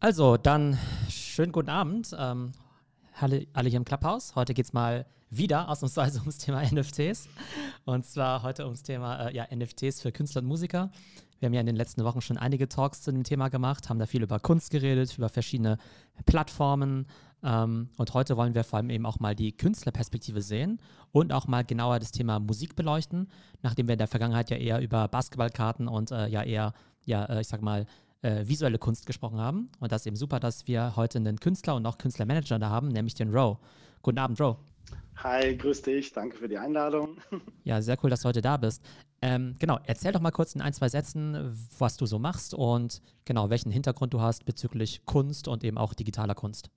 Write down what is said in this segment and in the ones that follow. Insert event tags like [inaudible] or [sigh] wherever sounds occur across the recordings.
Also, dann schönen guten Abend. Ähm, alle, alle hier im Clubhouse. Heute geht es mal wieder ausnahmsweise [laughs] ums Thema NFTs. Und zwar heute ums Thema äh, ja, NFTs für Künstler und Musiker. Wir haben ja in den letzten Wochen schon einige Talks zu dem Thema gemacht, haben da viel über Kunst geredet, über verschiedene Plattformen. Ähm, und heute wollen wir vor allem eben auch mal die Künstlerperspektive sehen und auch mal genauer das Thema Musik beleuchten, nachdem wir in der Vergangenheit ja eher über Basketballkarten und äh, ja eher, ja, äh, ich sag mal, äh, visuelle Kunst gesprochen haben. Und das ist eben super, dass wir heute einen Künstler und auch Künstlermanager da haben, nämlich den Row. Guten Abend, Row. Hi, grüß dich, danke für die Einladung. [laughs] Ja, sehr cool, dass du heute da bist. Ähm, genau, erzähl doch mal kurz in ein, zwei Sätzen, was du so machst und genau, welchen Hintergrund du hast bezüglich Kunst und eben auch digitaler Kunst.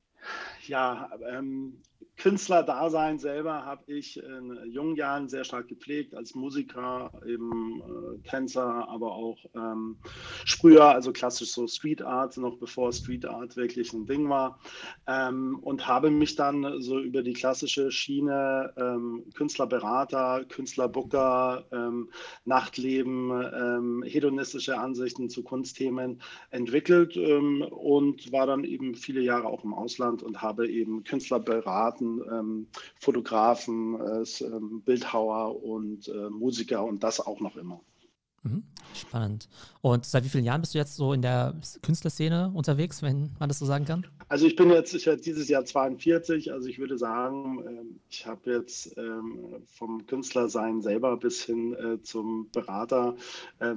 Ja, ähm, Künstlerdasein selber habe ich in jungen Jahren sehr stark gepflegt, als Musiker, eben äh, Tänzer, aber auch ähm, Sprüher, also klassisch so Street Art, noch bevor Street Art wirklich ein Ding war. Ähm, und habe mich dann so über die klassische Schiene ähm, Künstlerberater, Künstlerbooker, ähm, Nachtleben, ähm, hedonistische Ansichten zu Kunstthemen entwickelt ähm, und war dann eben viele Jahre auch im Ausland und habe eben Künstler beraten ähm, Fotografen, äh, ähm, Bildhauer und äh, Musiker und das auch noch immer. Mhm. Spannend. Und seit wie vielen Jahren bist du jetzt so in der Künstlerszene unterwegs, wenn man das so sagen kann? Also ich bin jetzt, ich werde dieses Jahr 42, also ich würde sagen, ähm, ich habe jetzt ähm, vom Künstlersein selber bis hin äh, zum Berater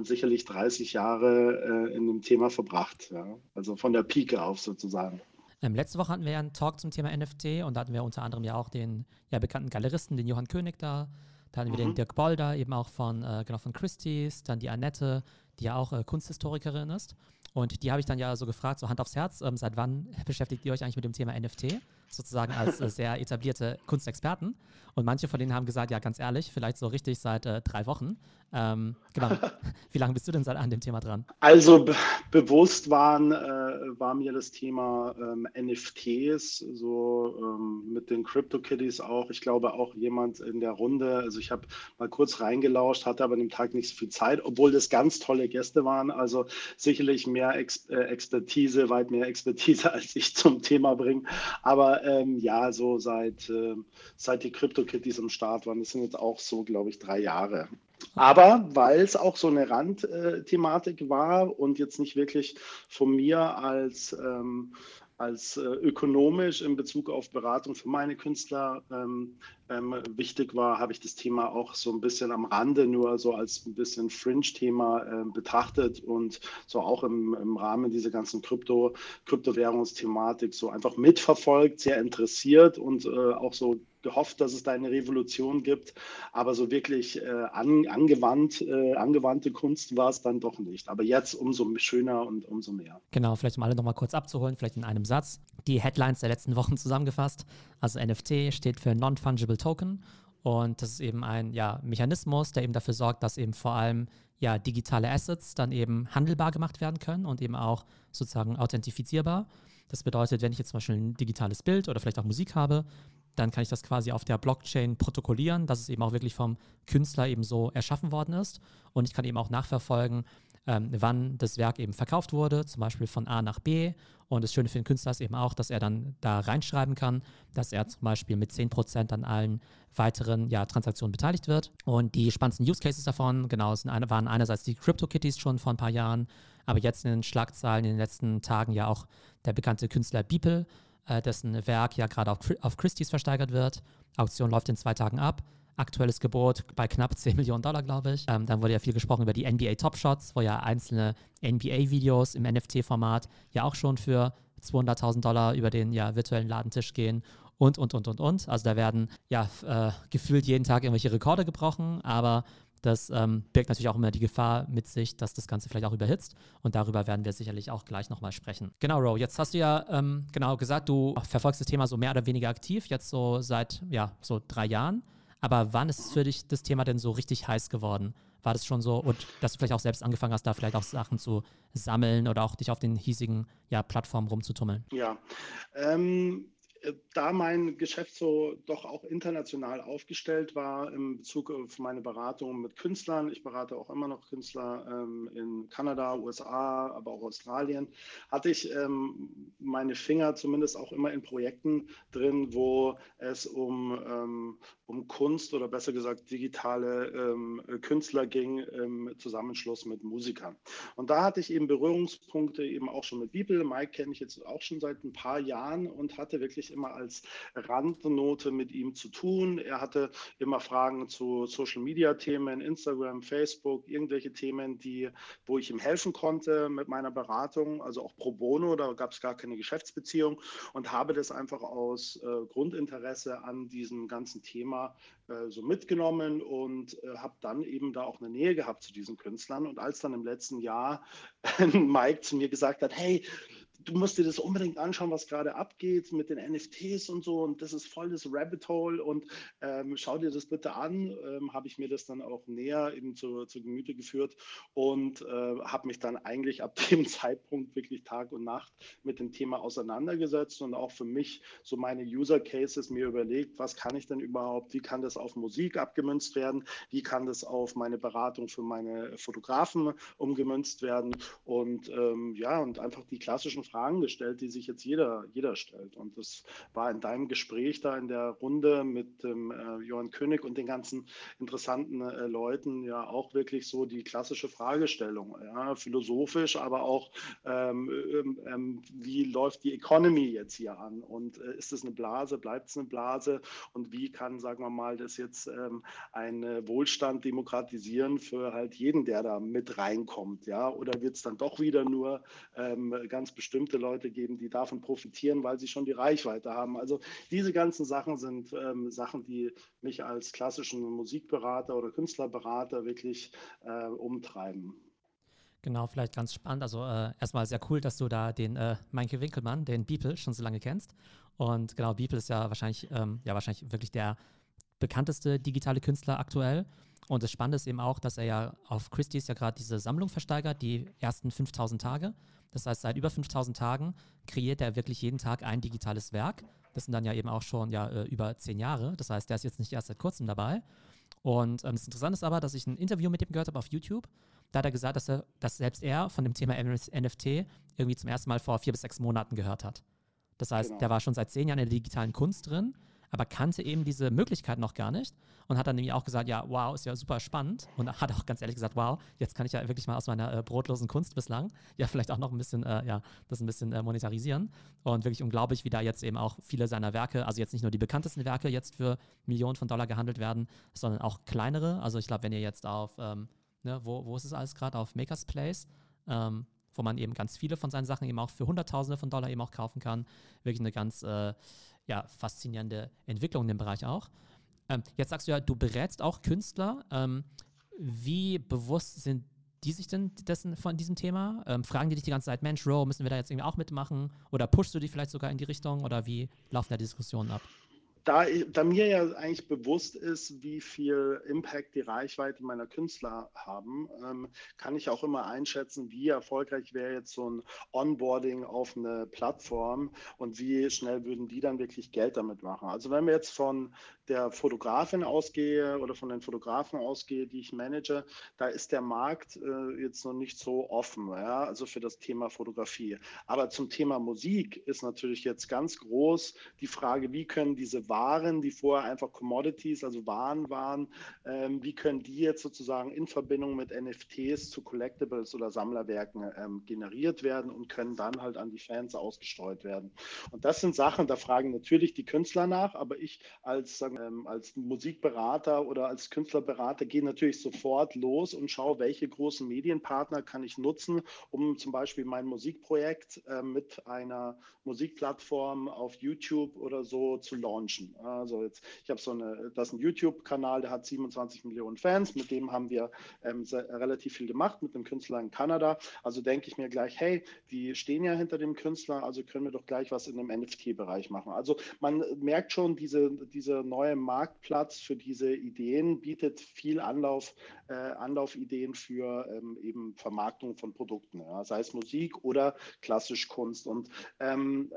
sicherlich 30 Jahre in dem Thema verbracht. Also von der Pike auf sozusagen. Ähm, letzte Woche hatten wir ja einen Talk zum Thema NFT und da hatten wir unter anderem ja auch den ja, bekannten Galeristen, den Johann König da. Da hatten wir mhm. den Dirk Bolder, eben auch von, äh, genau von Christie's, dann die Annette, die ja auch äh, Kunsthistorikerin ist. Und die habe ich dann ja so gefragt, so Hand aufs Herz, ähm, seit wann [laughs] beschäftigt ihr euch eigentlich mit dem Thema NFT? Sozusagen als äh, sehr etablierte Kunstexperten. Und manche von denen haben gesagt, ja, ganz ehrlich, vielleicht so richtig seit äh, drei Wochen. Ähm, genau. [laughs] Wie lange bist du denn seit an dem Thema dran? Also be bewusst waren, äh, war mir das Thema ähm, NFTs, so ähm, mit den CryptoKitties auch. Ich glaube auch jemand in der Runde, also ich habe mal kurz reingelauscht, hatte aber an dem Tag nicht so viel Zeit, obwohl das ganz tolle Gäste waren. Also sicherlich mehr Ex äh, Expertise, weit mehr Expertise, [laughs] als ich zum Thema bringe. Aber ähm, ja, so seit, äh, seit die CryptoKitties am Start waren, das sind jetzt auch so, glaube ich, drei Jahre. Aber weil es auch so eine Randthematik war und jetzt nicht wirklich von mir als, ähm, als äh, ökonomisch in Bezug auf Beratung für meine Künstler ähm, ähm, wichtig war, habe ich das Thema auch so ein bisschen am Rande nur so als ein bisschen Fringe-Thema äh, betrachtet und so auch im, im Rahmen dieser ganzen Krypto, Kryptowährungsthematik so einfach mitverfolgt, sehr interessiert und äh, auch so gehofft, dass es da eine Revolution gibt, aber so wirklich äh, an, angewandt, äh, angewandte Kunst war es dann doch nicht. Aber jetzt umso schöner und umso mehr. Genau, vielleicht um alle nochmal kurz abzuholen, vielleicht in einem Satz. Die Headlines der letzten Wochen zusammengefasst. Also NFT steht für Non-Fungible Token und das ist eben ein ja, Mechanismus, der eben dafür sorgt, dass eben vor allem ja, digitale Assets dann eben handelbar gemacht werden können und eben auch sozusagen authentifizierbar. Das bedeutet, wenn ich jetzt zum Beispiel ein digitales Bild oder vielleicht auch Musik habe, dann kann ich das quasi auf der Blockchain protokollieren, dass es eben auch wirklich vom Künstler eben so erschaffen worden ist. Und ich kann eben auch nachverfolgen, ähm, wann das Werk eben verkauft wurde, zum Beispiel von A nach B. Und das Schöne für den Künstler ist eben auch, dass er dann da reinschreiben kann, dass er zum Beispiel mit 10% an allen weiteren ja, Transaktionen beteiligt wird. Und die spannendsten Use Cases davon, genau, eine, waren einerseits die CryptoKitties schon vor ein paar Jahren, aber jetzt in den Schlagzeilen in den letzten Tagen ja auch der bekannte Künstler Beeple, äh, dessen Werk ja gerade auf, auf Christie's versteigert wird. Auktion läuft in zwei Tagen ab. Aktuelles Gebot bei knapp [laughs] 10 Millionen Dollar, glaube ich. Ähm, dann wurde ja viel gesprochen über die NBA Top Shots, wo ja einzelne NBA-Videos im NFT-Format ja auch schon für 200.000 Dollar über den ja, virtuellen Ladentisch gehen und, und, und, und, und. Also da werden ja äh, gefühlt jeden Tag irgendwelche Rekorde gebrochen, aber das ähm, birgt natürlich auch immer die Gefahr mit sich, dass das Ganze vielleicht auch überhitzt. Und darüber werden wir sicherlich auch gleich nochmal sprechen. Genau, Ro, jetzt hast du ja ähm, genau gesagt, du verfolgst das Thema so mehr oder weniger aktiv, jetzt so seit, ja, so drei Jahren. Aber wann ist für dich das Thema denn so richtig heiß geworden? War das schon so, und dass du vielleicht auch selbst angefangen hast, da vielleicht auch Sachen zu sammeln oder auch dich auf den hiesigen ja, Plattformen rumzutummeln? Ja, ähm, äh, da mein Geschäft so doch auch international aufgestellt war in Bezug auf meine Beratung mit Künstlern, ich berate auch immer noch Künstler ähm, in Kanada, USA, aber auch Australien, hatte ich ähm, meine Finger zumindest auch immer in Projekten drin, wo es um, ähm, um Kunst oder besser gesagt digitale ähm, Künstler ging im Zusammenschluss mit Musikern. Und da hatte ich eben Berührungspunkte eben auch schon mit Bibel. Mike kenne ich jetzt auch schon seit ein paar Jahren und hatte wirklich immer als Randnote mit ihm zu tun. Er hatte immer Fragen zu Social Media Themen, Instagram, Facebook, irgendwelche Themen, die, wo ich ihm helfen konnte mit meiner Beratung, also auch pro bono, da gab es gar keine Geschäftsbeziehung und habe das einfach aus äh, Grundinteresse an diesem ganzen Thema äh, so mitgenommen und äh, habe dann eben da auch eine Nähe gehabt zu diesen Künstlern. Und als dann im letzten Jahr [laughs] Mike zu mir gesagt hat, hey, du musst dir das unbedingt anschauen, was gerade abgeht mit den NFTs und so. Und das ist voll das Rabbit Hole. Und ähm, schau dir das bitte an. Ähm, habe ich mir das dann auch näher eben zu, zu Gemüte geführt und äh, habe mich dann eigentlich ab [laughs] dem Zeitpunkt wirklich Tag und Nacht mit dem Thema auseinandergesetzt und auch für mich so meine User Cases mir überlegt, was kann ich denn überhaupt, wie kann das auf Musik abgemünzt werden, wie kann das auf meine Beratung für meine Fotografen umgemünzt werden und ähm, ja, und einfach die klassischen Fragen Fragen gestellt, die sich jetzt jeder, jeder stellt. Und das war in deinem Gespräch da in der Runde mit dem äh, Johann König und den ganzen interessanten äh, Leuten ja auch wirklich so die klassische Fragestellung, ja, philosophisch, aber auch ähm, ähm, ähm wie läuft die Economy jetzt hier an? Und äh, ist es eine Blase, bleibt es eine Blase? Und wie kann, sagen wir mal, das jetzt ähm, einen Wohlstand demokratisieren für halt jeden, der da mit reinkommt, ja, oder wird es dann doch wieder nur ähm, ganz bestimmt bestimmte Leute geben, die davon profitieren, weil sie schon die Reichweite haben. Also diese ganzen Sachen sind ähm, Sachen, die mich als klassischen Musikberater oder Künstlerberater wirklich äh, umtreiben. Genau, vielleicht ganz spannend. Also äh, erstmal sehr cool, dass du da den äh, Meinke Winkelmann, den Beeple, schon so lange kennst. Und genau, Beeple ist ja wahrscheinlich, ähm, ja wahrscheinlich wirklich der bekannteste digitale Künstler aktuell. Und das Spannende ist eben auch, dass er ja auf Christie's ja gerade diese Sammlung versteigert, die ersten 5000 Tage. Das heißt, seit über 5000 Tagen kreiert er wirklich jeden Tag ein digitales Werk. Das sind dann ja eben auch schon ja, äh, über zehn Jahre. Das heißt, der ist jetzt nicht erst seit kurzem dabei. Und ähm, das Interessante ist aber, dass ich ein Interview mit ihm gehört habe auf YouTube. Da hat er gesagt, dass, er, dass selbst er von dem Thema NFT irgendwie zum ersten Mal vor vier bis sechs Monaten gehört hat. Das heißt, genau. der war schon seit zehn Jahren in der digitalen Kunst drin aber kannte eben diese Möglichkeit noch gar nicht und hat dann nämlich auch gesagt, ja, wow, ist ja super spannend und hat auch ganz ehrlich gesagt, wow, jetzt kann ich ja wirklich mal aus meiner äh, brotlosen Kunst bislang [laughs] ja vielleicht auch noch ein bisschen, äh, ja, das ein bisschen äh, monetarisieren und wirklich unglaublich, wie da jetzt eben auch viele seiner Werke, also jetzt nicht nur die bekanntesten Werke jetzt für Millionen von Dollar gehandelt werden, sondern auch kleinere, also ich glaube, wenn ihr jetzt auf, ähm, ne, wo, wo ist es alles gerade, auf Makers Place, ähm, wo man eben ganz viele von seinen Sachen eben auch für Hunderttausende von Dollar eben auch kaufen kann. Wirklich eine ganz äh, ja, faszinierende Entwicklung in dem Bereich auch. Ähm, jetzt sagst du ja, du berätst auch Künstler. Ähm, wie bewusst sind die sich denn dessen, von diesem Thema? Ähm, fragen die dich die ganze Zeit, Mensch, Ro, müssen wir da jetzt irgendwie auch mitmachen? Oder pushst du die vielleicht sogar in die Richtung? Oder wie laufen da Diskussionen ab? Da, da, mir ja eigentlich bewusst ist, wie viel Impact die Reichweite meiner Künstler haben, ähm, kann ich auch immer einschätzen, wie erfolgreich wäre jetzt so ein Onboarding auf eine Plattform und wie schnell würden die dann wirklich Geld damit machen. Also wenn wir jetzt von der Fotografin ausgehe oder von den Fotografen ausgehe, die ich manage, da ist der Markt äh, jetzt noch nicht so offen, ja, also für das Thema Fotografie. Aber zum Thema Musik ist natürlich jetzt ganz groß die Frage, wie können diese waren, die vorher einfach Commodities, also Waren waren, ähm, wie können die jetzt sozusagen in Verbindung mit NFTs zu Collectibles oder Sammlerwerken ähm, generiert werden und können dann halt an die Fans ausgestreut werden. Und das sind Sachen, da fragen natürlich die Künstler nach, aber ich als, ähm, als Musikberater oder als Künstlerberater gehe natürlich sofort los und schaue, welche großen Medienpartner kann ich nutzen, um zum Beispiel mein Musikprojekt äh, mit einer Musikplattform auf YouTube oder so zu launchen. Also jetzt, ich habe so eine, das ist ein YouTube-Kanal, der hat 27 Millionen Fans, mit dem haben wir ähm, sehr, relativ viel gemacht, mit einem Künstler in Kanada. Also denke ich mir gleich, hey, die stehen ja hinter dem Künstler, also können wir doch gleich was in dem NFT-Bereich machen. Also man merkt schon, diese, dieser neue Marktplatz für diese Ideen bietet viel Anlauf, äh, Anlaufideen für ähm, eben Vermarktung von Produkten, ja, sei es Musik oder klassisch Kunst. Und ähm,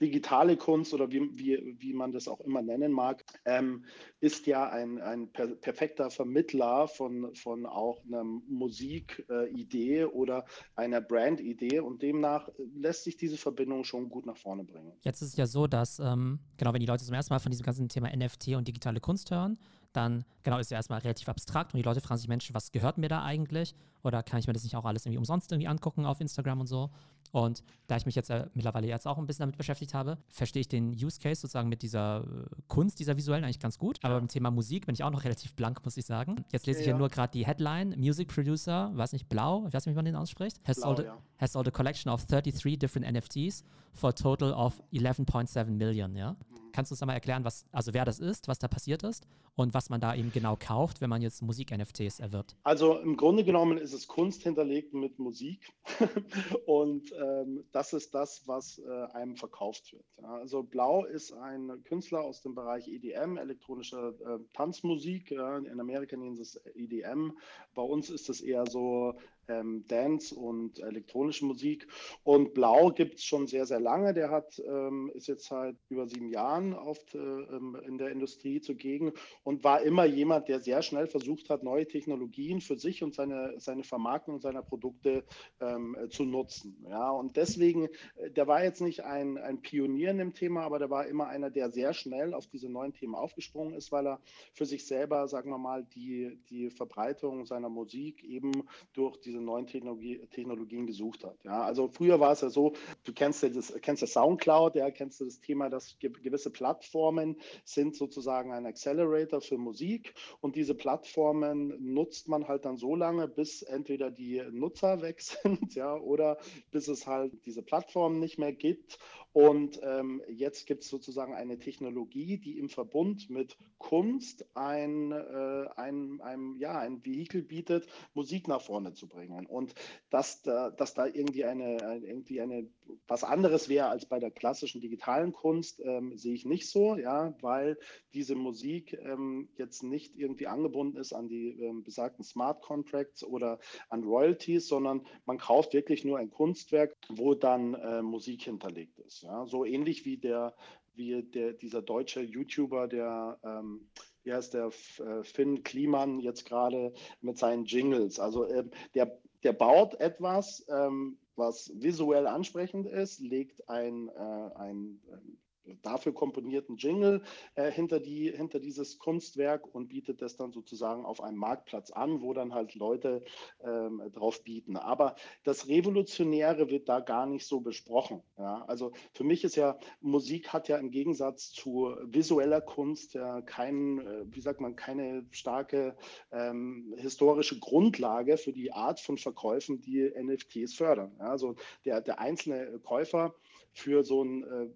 digitale Kunst oder wie, wie, wie man das auch immer nennen mag, ähm, ist ja ein, ein per perfekter Vermittler von, von auch einer Musikidee äh, oder einer Brandidee und demnach lässt sich diese Verbindung schon gut nach vorne bringen. Jetzt ist es ja so, dass, ähm, genau, wenn die Leute zum ersten Mal von diesem ganzen Thema NFT und digitale Kunst hören, dann genau ist ja erstmal relativ abstrakt und die Leute fragen sich, Mensch, was gehört mir da eigentlich? Oder kann ich mir das nicht auch alles irgendwie umsonst irgendwie angucken auf Instagram und so? Und da ich mich jetzt äh, mittlerweile jetzt auch ein bisschen damit beschäftigt habe, verstehe ich den Use Case sozusagen mit dieser äh, Kunst, dieser visuellen eigentlich ganz gut. Aber beim Thema Musik bin ich auch noch relativ blank, muss ich sagen. Jetzt lese ich ja, hier nur gerade die Headline: Music Producer, weiß nicht, blau, ich weiß nicht, wie man den ausspricht, has, blau, sold, a, ja. has sold a collection of 33 different NFTs for a total of 11.7 Million, ja. Mhm. Kannst du uns einmal erklären, was, also wer das ist, was da passiert ist und was man da eben genau kauft, wenn man jetzt Musik-NFTs erwirbt? Also im Grunde genommen ist es Kunst hinterlegt mit Musik [laughs] und ähm, das ist das, was äh, einem verkauft wird. Ja, also Blau ist ein Künstler aus dem Bereich EDM, elektronische äh, Tanzmusik. Ja, in Amerika nennen sie es EDM. Bei uns ist es eher so ähm, Dance und elektronische Musik. Und Blau gibt es schon sehr, sehr lange. Der hat, ähm, ist jetzt seit über sieben Jahren auf, äh, ähm, in der Industrie zugegen und war immer jemand, der sehr schnell versucht hat, neue Technologien für sich und seine, seine Vermarktung seiner Produkte ähm, zu nutzen. Ja, und deswegen, äh, der war jetzt nicht ein, ein Pionier in dem Thema, aber der war immer einer, der sehr schnell auf diese neuen Themen aufgesprungen ist, weil er für sich selber, sagen wir mal, die, die Verbreitung seiner Musik eben durch diese diese neuen Technologie, Technologien gesucht hat. Ja, also früher war es ja so, du kennst ja das, kennst ja Soundcloud, ja, kennst du das Thema, dass gewisse Plattformen sind sozusagen ein Accelerator für Musik und diese Plattformen nutzt man halt dann so lange, bis entweder die Nutzer [laughs] weg sind, ja, oder bis es halt diese Plattformen nicht mehr gibt und ähm, jetzt gibt es sozusagen eine Technologie, die im Verbund mit Kunst ein, äh, ein, ein, ja, ein Vehikel bietet, Musik nach vorne zu bringen. Und dass da, dass da irgendwie eine, irgendwie eine was anderes wäre als bei der klassischen digitalen Kunst, ähm, sehe ich nicht so, ja, weil diese Musik ähm, jetzt nicht irgendwie angebunden ist an die ähm, besagten Smart Contracts oder an Royalties, sondern man kauft wirklich nur ein Kunstwerk, wo dann äh, Musik hinterlegt ist. Ja? So ähnlich wie der, wie der, dieser deutsche YouTuber, der ähm, wie heißt der äh, Finn Kliman jetzt gerade mit seinen Jingles. Also äh, der, der baut etwas, ähm, was visuell ansprechend ist, legt ein, äh, ein, ähm, dafür komponierten Jingle äh, hinter, die, hinter dieses Kunstwerk und bietet das dann sozusagen auf einem Marktplatz an, wo dann halt Leute ähm, drauf bieten. Aber das Revolutionäre wird da gar nicht so besprochen. Ja? Also für mich ist ja, Musik hat ja im Gegensatz zu visueller Kunst ja kein, äh, wie sagt man, keine starke ähm, historische Grundlage für die Art von Verkäufen, die NFTs fördern. Ja? Also der, der einzelne Käufer für so ein äh,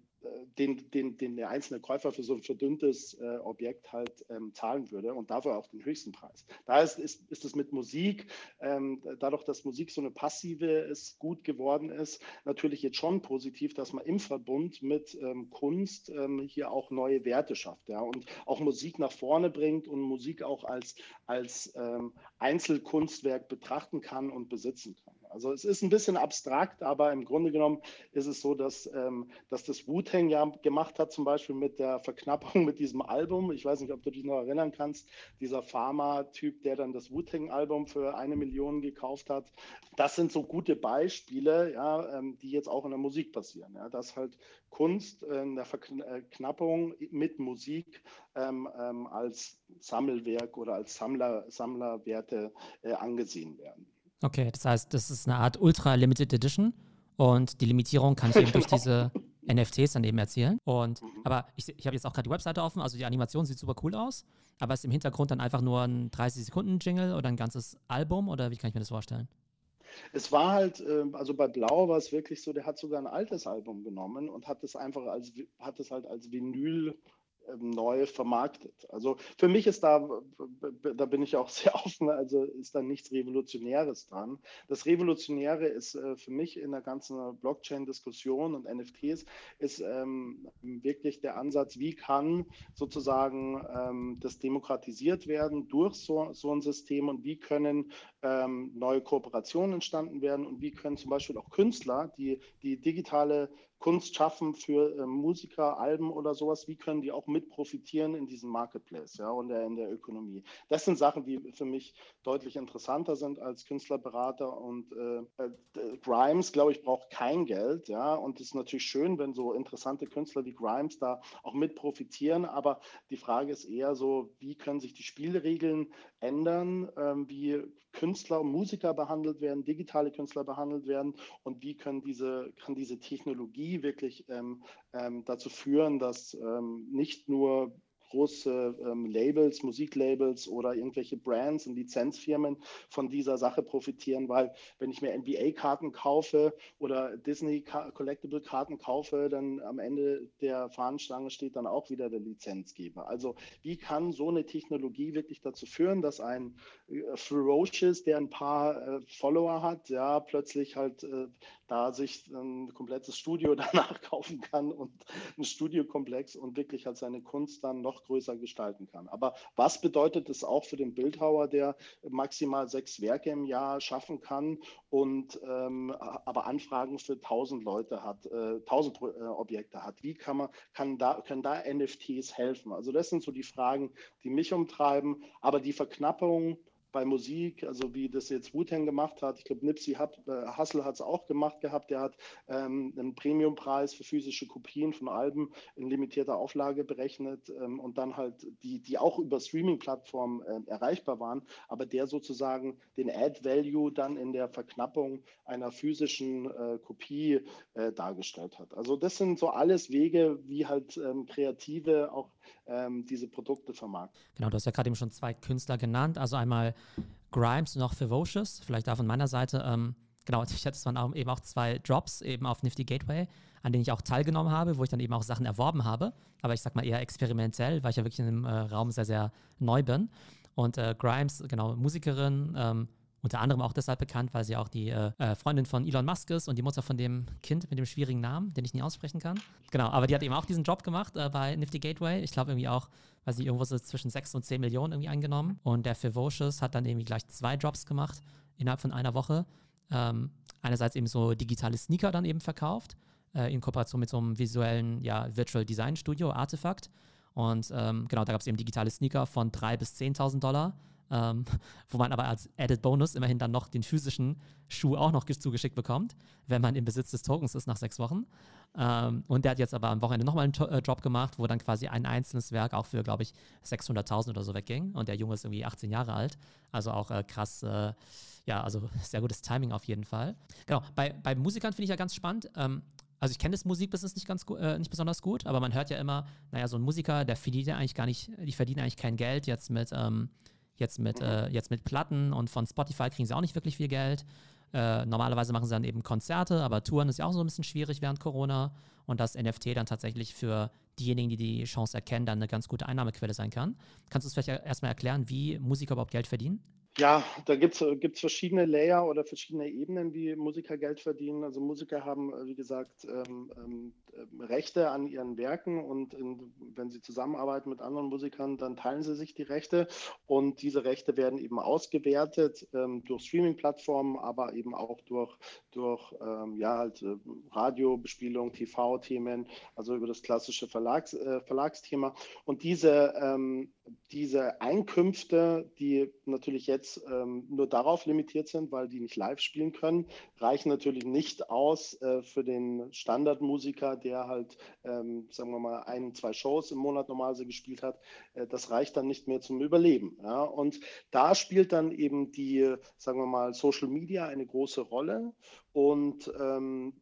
den, den, den der einzelne Käufer für so ein verdünntes äh, Objekt halt ähm, zahlen würde und dafür auch den höchsten Preis. Da ist, ist, ist es mit Musik, ähm, dadurch, dass Musik so eine passive ist, gut geworden ist, natürlich jetzt schon positiv, dass man im Verbund mit ähm, Kunst ähm, hier auch neue Werte schafft ja, und auch Musik nach vorne bringt und Musik auch als, als ähm, Einzelkunstwerk betrachten kann und besitzen kann. Also es ist ein bisschen abstrakt, aber im Grunde genommen ist es so, dass, ähm, dass das Wu-Tang ja gemacht hat, zum Beispiel mit der Verknappung mit diesem Album. Ich weiß nicht, ob du dich noch erinnern kannst, dieser Pharma-Typ, der dann das Wu-Tang-Album für eine Million gekauft hat. Das sind so gute Beispiele, ja, ähm, die jetzt auch in der Musik passieren. Ja, dass halt Kunst in der Verknappung mit Musik ähm, ähm, als Sammelwerk oder als Sammler, Sammlerwerte äh, angesehen werden. Okay, das heißt, das ist eine Art Ultra Limited Edition und die Limitierung kann ich eben durch [laughs] diese NFTs dann eben erzielen. Und, mhm. aber ich, ich habe jetzt auch gerade die Webseite offen, also die Animation sieht super cool aus, aber ist im Hintergrund dann einfach nur ein 30-Sekunden-Jingle oder ein ganzes Album oder wie kann ich mir das vorstellen? Es war halt, ähm, also bei Blau war es wirklich so, der hat sogar ein altes Album genommen und hat es einfach als, hat es halt als Vinyl neu vermarktet. Also für mich ist da, da bin ich auch [laughs] sehr offen, also ist da nichts Revolutionäres dran. Das Revolutionäre ist äh, für mich in der ganzen Blockchain-Diskussion und NFTs ist ähm, wirklich der Ansatz, wie kann sozusagen ähm, das demokratisiert werden durch so, so ein System und wie können ähm, neue Kooperationen entstanden werden und wie können zum Beispiel auch Künstler, die die digitale Kunst schaffen für äh, Musiker, Alben oder sowas, wie können die auch mit profitieren in diesem Marketplace ja, und der, in der Ökonomie. Das sind Sachen, die für mich deutlich interessanter sind als Künstlerberater und äh, äh, Grimes, glaube ich, braucht kein Geld, ja, und es ist natürlich schön, wenn so interessante Künstler wie Grimes da auch mit profitieren, aber die Frage ist eher so, wie können sich die Spielregeln ändern, ähm, wie Künstler und Musiker behandelt werden, digitale Künstler behandelt werden. Und wie können diese, kann diese Technologie wirklich ähm, ähm, dazu führen, dass ähm, nicht nur große ähm, Labels, Musiklabels oder irgendwelche Brands und Lizenzfirmen von dieser Sache profitieren, weil wenn ich mir NBA-Karten kaufe oder Disney Collectible-Karten kaufe, dann am Ende der Fahnenstange steht dann auch wieder der Lizenzgeber. Also wie kann so eine Technologie wirklich dazu führen, dass ein äh, Ferocious, der ein paar äh, Follower hat, ja, plötzlich halt äh, da sich ein komplettes Studio [laughs] danach kaufen kann und ein Studiokomplex und wirklich halt seine Kunst dann noch größer gestalten kann. Aber was bedeutet es auch für den Bildhauer, der maximal sechs Werke im Jahr schaffen kann und ähm, aber Anfragen für tausend Leute hat, äh, tausend äh, Objekte hat? Wie kann man, kann da, können da NFTs helfen? Also das sind so die Fragen, die mich umtreiben. Aber die Verknappung bei Musik, also wie das jetzt Wu-Tang gemacht hat. Ich glaube, Nipsey hat, äh, Hustle hat es auch gemacht gehabt. Der hat ähm, einen Premiumpreis für physische Kopien von Alben in limitierter Auflage berechnet ähm, und dann halt die, die auch über Streaming-Plattformen äh, erreichbar waren, aber der sozusagen den Ad-Value dann in der Verknappung einer physischen äh, Kopie äh, dargestellt hat. Also das sind so alles Wege, wie halt ähm, Kreative auch ähm, diese Produkte vermarkten. Genau, du hast ja gerade eben schon zwei Künstler genannt. Also einmal Grimes und auch Ferocious. Vielleicht da von meiner Seite. Ähm, genau, [laughs] ich hatte es waren eben auch zwei Drops eben auf Nifty Gateway, an denen ich auch teilgenommen habe, wo ich dann eben auch Sachen erworben habe. Aber ich sag mal eher experimentell, weil ich ja wirklich in dem äh, Raum sehr, sehr neu bin. Und äh, Grimes, genau, Musikerin, ähm, unter anderem auch deshalb bekannt, weil sie auch die äh, äh, Freundin von Elon Musk ist und die Mutter von dem Kind mit dem schwierigen Namen, den ich nie aussprechen kann. Genau, aber die hat eben auch diesen Job gemacht äh, bei Nifty Gateway. Ich glaube irgendwie auch, weil sie irgendwo so zwischen 6 und 10 Millionen irgendwie eingenommen. Und der Ferocious hat dann irgendwie gleich zwei Jobs gemacht innerhalb von einer Woche. Ähm, einerseits eben so digitale Sneaker dann eben verkauft, äh, in Kooperation mit so einem visuellen ja, Virtual Design Studio, Artefakt. Und ähm, genau, da gab es eben digitale Sneaker von 3.000 bis 10.000 Dollar ähm, wo man aber als Added Bonus immerhin dann noch den physischen Schuh auch noch zugeschickt bekommt, wenn man im Besitz des Tokens ist nach sechs Wochen. Ähm, und der hat jetzt aber am Wochenende nochmal einen äh, Drop gemacht, wo dann quasi ein einzelnes Werk auch für, glaube ich, 600.000 oder so wegging. Und der Junge ist irgendwie 18 Jahre alt. Also auch äh, krass, äh, ja, also sehr gutes Timing auf jeden Fall. Genau, bei, bei Musikern finde ich ja ganz spannend. Ähm, also ich kenne das Musikbusiness nicht ganz äh, nicht besonders gut, aber man hört ja immer, naja, so ein Musiker, der verdient ja eigentlich gar nicht, die verdienen eigentlich kein Geld jetzt mit, ähm, Jetzt mit, äh, jetzt mit Platten und von Spotify kriegen sie auch nicht wirklich viel Geld. Äh, normalerweise machen sie dann eben Konzerte, aber Touren ist ja auch so ein bisschen schwierig während Corona und dass NFT dann tatsächlich für diejenigen, die die Chance erkennen, dann eine ganz gute Einnahmequelle sein kann. Kannst du es vielleicht erstmal erklären, wie Musiker überhaupt Geld verdienen? Ja, da gibt es verschiedene Layer oder verschiedene Ebenen, wie Musiker Geld verdienen. Also Musiker haben, äh, wie gesagt, ähm, ähm, ähm, Rechte an ihren Werken und in, wenn sie zusammenarbeiten mit anderen Musikern, dann teilen sie sich die Rechte und diese Rechte werden eben ausgewertet ähm, durch Streaming-Plattformen, aber eben auch durch, durch ähm, ja, halt, äh, Radiobespielung, TV-Themen, also über das klassische Verlags, äh, Verlagsthema. Und diese, ähm, diese Einkünfte, die natürlich jetzt ähm, nur darauf limitiert sind, weil die nicht live spielen können, reichen natürlich nicht aus äh, für den Standardmusiker, der halt, ähm, sagen wir mal, ein, zwei Shows im Monat normalerweise gespielt hat. Äh, das reicht dann nicht mehr zum Überleben. Ja? Und da spielt dann eben die, sagen wir mal, Social Media eine große Rolle. Und ähm,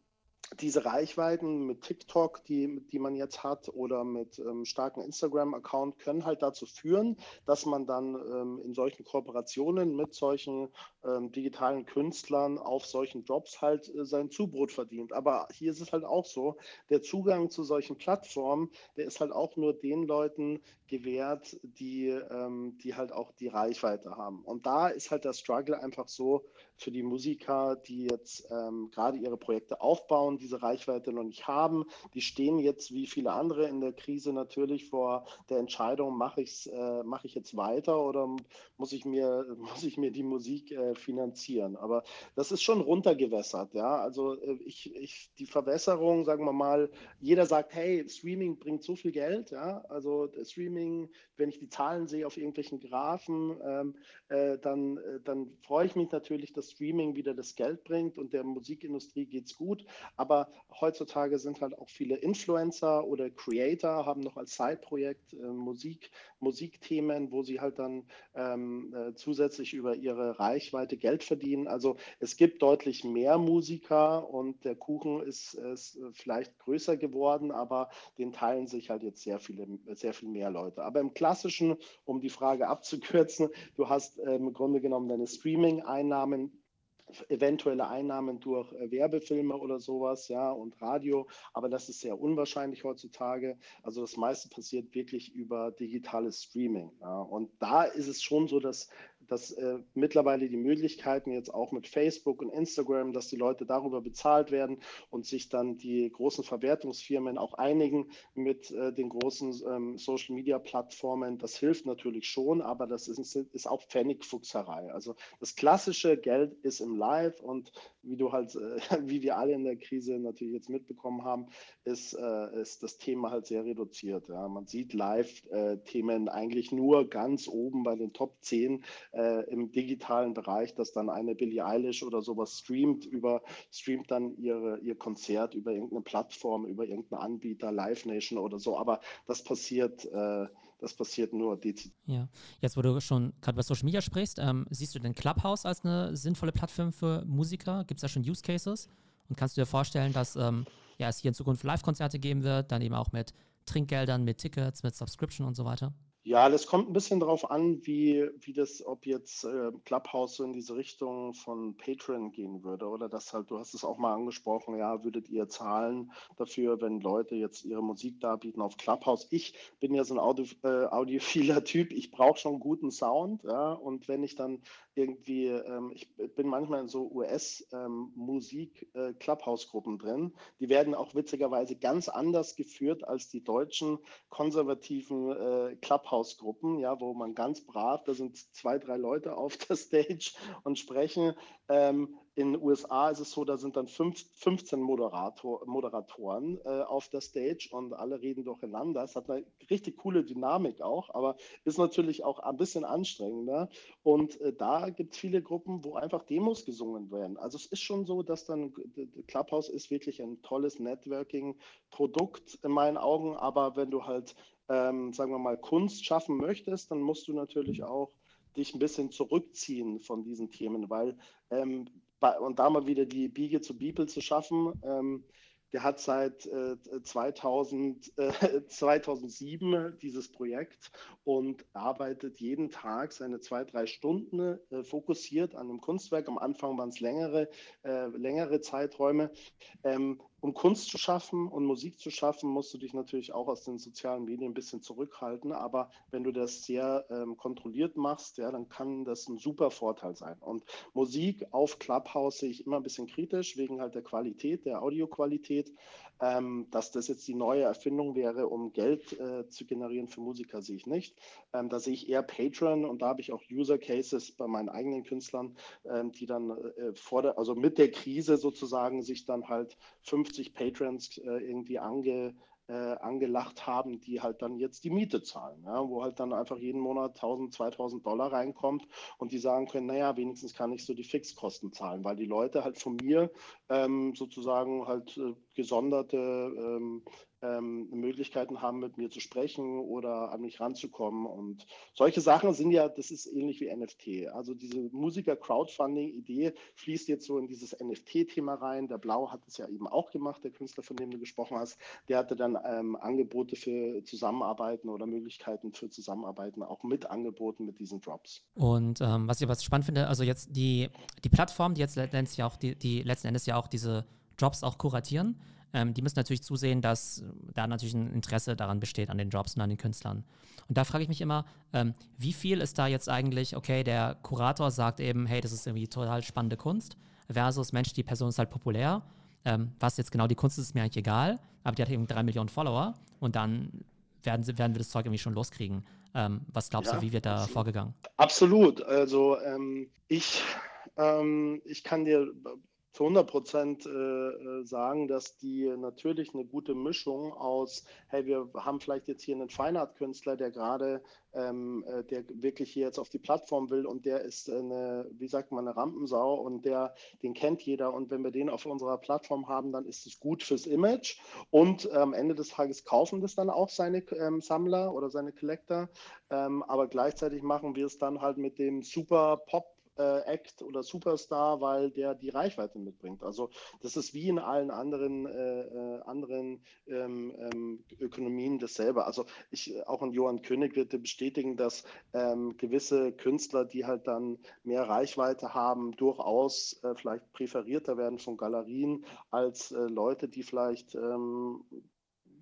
diese Reichweiten mit TikTok, die, die man jetzt hat, oder mit ähm, starken Instagram-Account können halt dazu führen, dass man dann ähm, in solchen Kooperationen mit solchen ähm, digitalen Künstlern auf solchen Jobs halt äh, sein Zubrot verdient. Aber hier ist es halt auch so, der Zugang zu solchen Plattformen, der ist halt auch nur den Leuten gewährt, die, ähm, die halt auch die Reichweite haben. Und da ist halt der Struggle einfach so für die Musiker, die jetzt ähm, gerade ihre Projekte aufbauen, diese Reichweite noch nicht haben. Die stehen jetzt wie viele andere in der Krise natürlich vor der Entscheidung, mache ich äh, mach ich jetzt weiter oder muss ich mir, [laughs] muss ich mir die Musik äh, finanzieren? Aber das ist schon runtergewässert, ja. Also äh, ich, ich, die Verwässerung, sagen wir mal, jeder sagt, hey, Streaming bringt so viel Geld, ja. Also Streaming, wenn ich die Zahlen sehe auf irgendwelchen Graphen, ähm, äh, dann, äh, dann freue ich mich natürlich, dass Streaming wieder das Geld bringt und der Musikindustrie geht es gut. Aber heutzutage sind halt auch viele Influencer oder Creator, haben noch als Side-Projekt äh, Musik, Musikthemen, wo sie halt dann ähm, äh, zusätzlich über ihre Reichweite Geld verdienen. Also es gibt deutlich mehr Musiker und der Kuchen ist, ist vielleicht größer geworden, aber den teilen sich halt jetzt sehr viele, sehr viel mehr Leute. Aber im Klassischen, um die Frage abzukürzen, du hast äh, im Grunde genommen deine Streaming-Einnahmen eventuelle Einnahmen durch äh, Werbefilme oder sowas, ja, und Radio, aber das ist sehr unwahrscheinlich heutzutage. Also das meiste passiert wirklich über digitales Streaming. Ja. Und da ist es schon so, dass dass äh, mittlerweile die Möglichkeiten jetzt auch mit Facebook und Instagram, dass die Leute darüber bezahlt werden und sich dann die großen Verwertungsfirmen auch einigen mit äh, den großen ähm, Social-Media-Plattformen. Das hilft natürlich schon, aber das ist, ist auch Pfennigfuchserei. Also das klassische Geld ist im Live und wie du halt, äh, [laughs] wie wir alle in der Krise natürlich jetzt mitbekommen haben, ist, äh, ist das Thema halt sehr reduziert. Ja. Man sieht Live-Themen äh, eigentlich nur ganz oben bei den Top 10 äh, im digitalen Bereich, dass dann eine Billie Eilish oder sowas streamt, über, streamt dann ihre, ihr Konzert über irgendeine Plattform, über irgendeinen Anbieter, Live Nation oder so. Aber das passiert, äh, das passiert nur dezidiert. Ja, jetzt wo du schon gerade über Social Media sprichst, ähm, siehst du den Clubhouse als eine sinnvolle Plattform für Musiker? Gibt es da schon Use Cases? Und kannst du dir vorstellen, dass ähm, ja, es hier in Zukunft Live-Konzerte geben wird, dann eben auch mit Trinkgeldern, mit Tickets, mit Subscription und so weiter? Ja, das kommt ein bisschen darauf an, wie, wie das, ob jetzt äh, Clubhouse so in diese Richtung von Patreon gehen würde oder das halt, du hast es auch mal angesprochen, ja, würdet ihr zahlen dafür, wenn Leute jetzt ihre Musik darbieten auf Clubhouse? Ich bin ja so ein Audio, äh, audiophiler [laughs] Typ, ich brauche schon guten Sound, ja, und wenn ich dann irgendwie, ähm, ich bin manchmal in so US-Musik-Clubhouse-Gruppen ähm, äh, drin, die werden auch witzigerweise ganz anders geführt als die deutschen konservativen äh, Clubhouse Clubhouse-Gruppen, ja, wo man ganz brav, da sind zwei, drei Leute auf der [laughs] Stage und sprechen. Ähm, in den USA ist es so, da sind dann fünf, 15 Moderator, Moderatoren äh, auf der Stage und alle reden durcheinander. Es hat eine richtig coole Dynamik auch, aber ist natürlich auch ein bisschen anstrengender. Und äh, da gibt es viele Gruppen, wo einfach Demos gesungen werden. Also es ist schon so, dass dann Clubhouse ist wirklich ein tolles Networking-Produkt in meinen Augen, aber wenn du halt ähm, sagen wir mal, Kunst schaffen möchtest, dann musst du natürlich auch dich ein bisschen zurückziehen von diesen Themen, weil, ähm, und da mal wieder die Biege zu Bibel zu schaffen, ähm, der hat seit äh, 2000, äh, [laughs] 2007 dieses Projekt und arbeitet jeden Tag seine zwei, drei Stunden äh, fokussiert an einem Kunstwerk. Am Anfang waren es längere, äh, längere Zeiträume. Ähm, um Kunst zu schaffen und Musik zu schaffen, musst du dich natürlich auch aus den sozialen Medien ein bisschen zurückhalten. Aber wenn du das sehr ähm, kontrolliert machst, ja, dann kann das ein super Vorteil sein. Und Musik auf Clubhouse sehe ich immer ein bisschen kritisch, wegen halt der Qualität, der Audioqualität. Ähm, dass das jetzt die neue Erfindung wäre, um Geld äh, zu generieren für Musiker, sehe ich nicht. Ähm, da sehe ich eher Patreon und da habe ich auch User Cases bei meinen eigenen Künstlern, ähm, die dann äh, vor der, also mit der Krise sozusagen sich dann halt 50 Patrons äh, irgendwie ange, äh, angelacht haben, die halt dann jetzt die Miete zahlen, ja, wo halt dann einfach jeden Monat 1000, 2000 Dollar reinkommt und die sagen können, naja, wenigstens kann ich so die Fixkosten zahlen, weil die Leute halt von mir ähm, sozusagen halt äh, gesonderte ähm, ähm, Möglichkeiten haben, mit mir zu sprechen oder an mich ranzukommen. Und solche Sachen sind ja, das ist ähnlich wie NFT. Also diese Musiker-Crowdfunding-Idee fließt jetzt so in dieses NFT-Thema rein. Der Blau hat es ja eben auch gemacht, der Künstler, von dem du gesprochen hast. Der hatte dann ähm, Angebote für Zusammenarbeiten oder Möglichkeiten für Zusammenarbeiten auch mit angeboten mit diesen Drops. Und ähm, was ich aber spannend finde, also jetzt die, die Plattform, die jetzt letztendlich auch die, die letzten Endes ja auch diese Drops auch kuratieren, ähm, die müssen natürlich zusehen, dass da natürlich ein Interesse daran besteht, an den Jobs und an den Künstlern. Und da frage ich mich immer, ähm, wie viel ist da jetzt eigentlich, okay, der Kurator sagt eben, hey, das ist irgendwie total spannende Kunst, versus Mensch, die Person ist halt populär. Ähm, was jetzt genau die Kunst ist, ist mir eigentlich egal, aber die hat eben drei Millionen Follower und dann werden, sie, werden wir das Zeug irgendwie schon loskriegen. Ähm, was glaubst ja, du, wie wird da absolut. vorgegangen? Absolut. Also ähm, ich, ähm, ich kann dir zu 100 Prozent äh, äh, sagen, dass die natürlich eine gute Mischung aus, hey, wir haben vielleicht jetzt hier einen Feinart-Künstler, der gerade, ähm, äh, der wirklich hier jetzt auf die Plattform will und der ist eine, wie sagt man, eine Rampensau und der, den kennt jeder und wenn wir den auf unserer Plattform haben, dann ist es gut fürs Image und äh, am Ende des Tages kaufen das dann auch seine ähm, Sammler oder seine Collector, ähm, aber gleichzeitig machen wir es dann halt mit dem super Pop Act oder Superstar, weil der die Reichweite mitbringt. Also das ist wie in allen anderen, äh, äh anderen ähm, ähm, Ökonomien dasselbe. Also ich, auch ein Johann König wird bestätigen, dass ähm, gewisse Künstler, die halt dann mehr Reichweite haben, durchaus äh, vielleicht präferierter werden von Galerien als äh, Leute, die vielleicht ähm,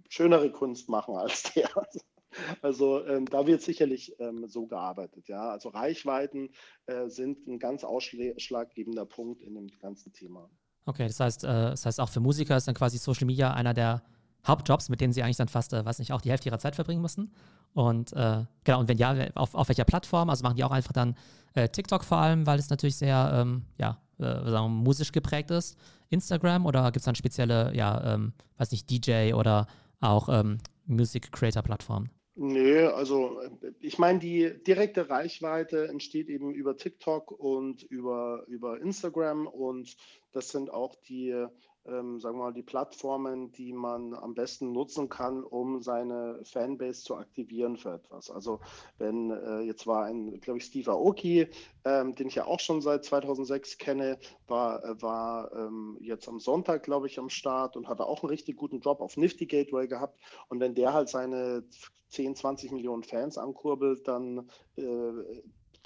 schönere Kunst machen als der. [laughs] Also ähm, da wird sicherlich ähm, so gearbeitet. Ja, also Reichweiten äh, sind ein ganz ausschlaggebender Punkt in dem ganzen Thema. Okay, das heißt, äh, das heißt auch für Musiker ist dann quasi Social Media einer der Hauptjobs, mit denen sie eigentlich dann fast, äh, weiß nicht, auch die Hälfte ihrer Zeit verbringen müssen. Und äh, genau, und wenn ja, auf, auf welcher Plattform? Also machen die auch einfach dann äh, TikTok vor allem, weil es natürlich sehr, ähm, ja, äh, wir, musisch geprägt ist. Instagram oder gibt es dann spezielle, ja, ähm, weiß nicht, DJ oder auch ähm, Music Creator Plattformen? Nee, also ich meine, die direkte Reichweite entsteht eben über TikTok und über, über Instagram und das sind auch die, ähm, sagen wir mal, die Plattformen, die man am besten nutzen kann, um seine Fanbase zu aktivieren für etwas. Also wenn äh, jetzt war ein, glaube ich, Steve Aoki, ähm, den ich ja auch schon seit 2006 kenne, war, äh, war ähm, jetzt am Sonntag, glaube ich, am Start und hatte auch einen richtig guten Job auf Nifty Gateway gehabt. Und wenn der halt seine 10, 20 Millionen Fans ankurbelt, dann, äh,